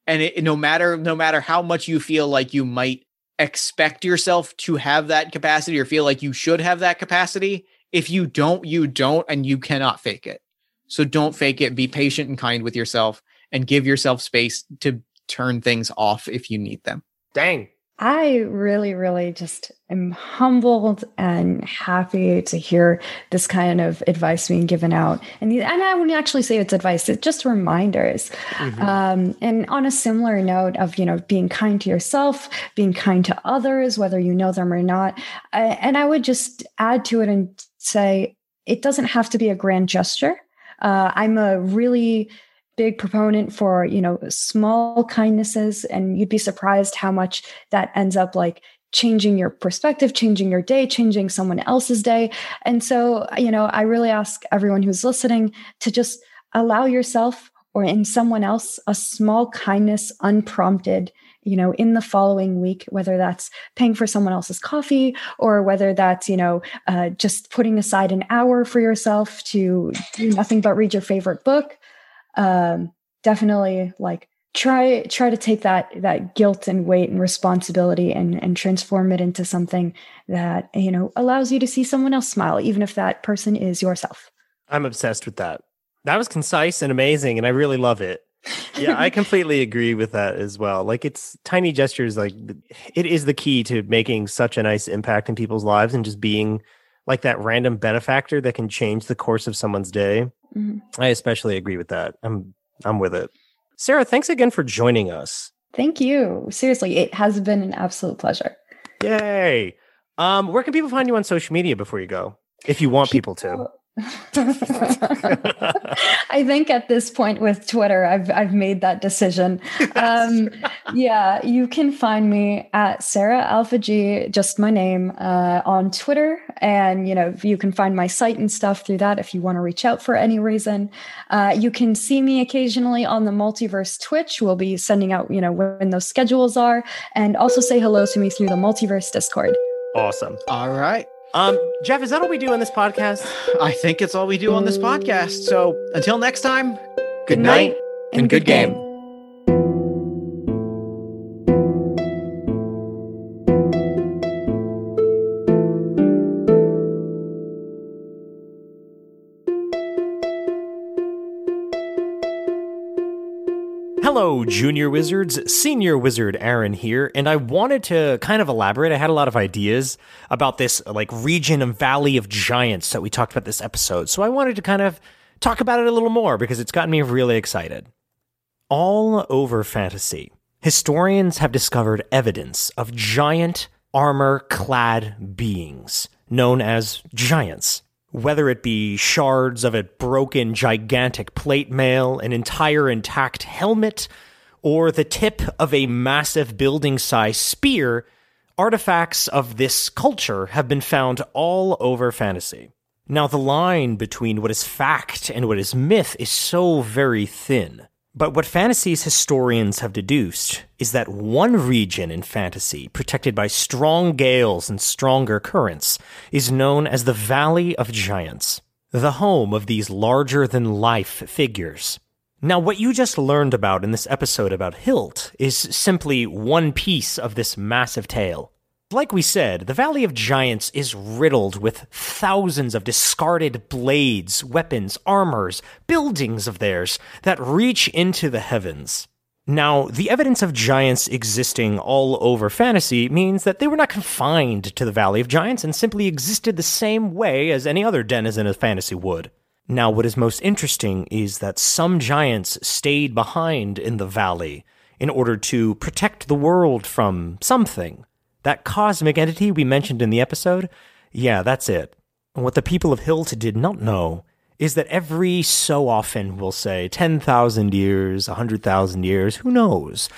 And it, no matter no matter how much you feel like you might expect yourself to have that capacity or feel like you should have that capacity, if you don't, you don't, and you cannot fake it. So don't fake it. Be patient and kind with yourself and give yourself space to turn things off if you need them. Dang. I really, really just am humbled and happy to hear this kind of advice being given out. And, and I wouldn't actually say it's advice, it's just reminders. Mm-hmm. Um, and on a similar note of, you know, being kind to yourself, being kind to others, whether you know them or not. I, and I would just add to it and say, it doesn't have to be a grand gesture. Uh, I'm a really big proponent for you know small kindnesses and you'd be surprised how much that ends up like changing your perspective changing your day changing someone else's day. And so you know i really ask everyone who's listening to just allow yourself or in someone else a small kindness unprompted you know in the following week whether that's paying for someone else's coffee or whether that's you know uh, just putting aside an hour for yourself to do nothing but read your favorite book um, definitely like try try to take that that guilt and weight and responsibility and and transform it into something that you know allows you to see someone else smile even if that person is yourself. I'm obsessed with that. That was concise and amazing and i really love it. Yeah i completely agree with that as well. Like it's tiny gestures like it is the key to making such a nice impact in people's lives and just being like that random benefactor that can change the course of someone's day Mm-hmm. I especially agree with that. I'm I'm with it. Sara, thanks again for joining us. Thank you. Seriously, it has been an absolute pleasure. Yay. Um, where can people find you on social media before you go? If you want people, people to. I think at this point with Twitter, I've I've made that decision. Um, yeah, you can find me at Sara Alfageeh, just my name, uh, on Twitter, and you know you can find my site and stuff through that if you want to reach out for any reason. Uh, you can see me occasionally on the Multiverse Twitch. We'll be sending out you know when those schedules are, and also say hello to me through the Multiverse Discord. Awesome. All right. Um, Jeff, is that all we do on this podcast? I think it's all we do on this podcast. So until next time, good, night night and good game. Hello, Junior Wizards. Senior Wizard Aaron here, and I wanted to kind of elaborate. I had a lot of ideas about this like region and valley of giants that we talked about this episode. So I wanted to kind of talk about it a little more because it's gotten me really excited. All over fantasy, historians have discovered evidence of giant armor clad beings known as giants whether it be shards of a broken gigantic plate mail, an entire intact helmet, or the tip of a massive building sized spear, artifacts of this culture have been found all over fantasy. Now, the line between what is fact and what is myth is so very thin. But what fantasy's historians have deduced is that one region in fantasy, protected by strong gales and stronger currents, is known as the Valley of Giants, the home of these larger than life figures. Now, what you just learned about in this episode about Hilt is simply one piece of this massive tale. Like we said, the Valley of Giants is riddled with thousands of discarded blades, weapons, armors, buildings of theirs that reach into the heavens. Now, the evidence of giants existing all over fantasy means that they were not confined to the Valley of Giants and simply existed the same way as any other denizen of fantasy would. Now, what is most interesting is that some giants stayed behind in the valley in order to protect the world from something. That cosmic entity we mentioned in the episode? Yeah, that's it. What the people of Hilt did not know is that every so often, we'll say 10,000 years, 100,000 years, who knows,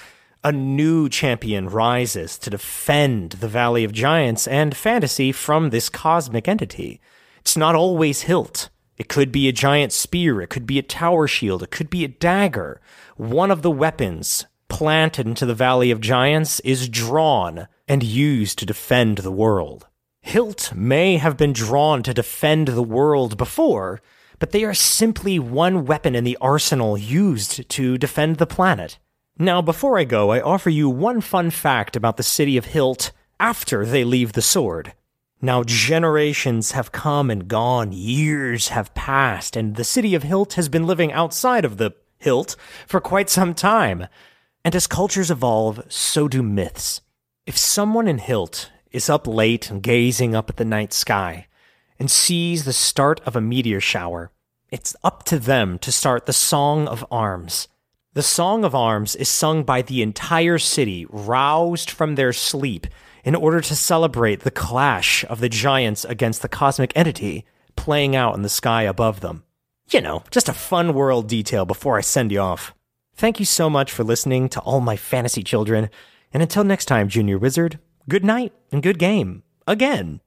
a new champion rises to defend the Valley of Giants and fantasy from this cosmic entity. It's not always Hilt. It could be a giant spear, it could be a tower shield, it could be a dagger. One of the weapons planted into the Valley of Giants is drawn and used to defend the world. Hilt may have been drawn to defend the world before, but they are simply one weapon in the arsenal used to defend the planet. Now, before I go, I offer you one fun fact about the city of Hilt after they leave the sword. Now, generations have come and gone, years have passed, and the city of Hilt has been living outside of the Hilt for quite some time. And as cultures evolve, so do myths. If someone in Hilt is up late and gazing up at the night sky and sees the start of a meteor shower, it's up to them to start the Song of Arms. The Song of Arms is sung by the entire city, roused from their sleep, in order to celebrate the clash of the giants against the cosmic entity playing out in the sky above them. You know, just a fun world detail before I send you off. Thank you so much for listening to all my fantasy children. And until next time, Junior Wizard, good night and good game. Again.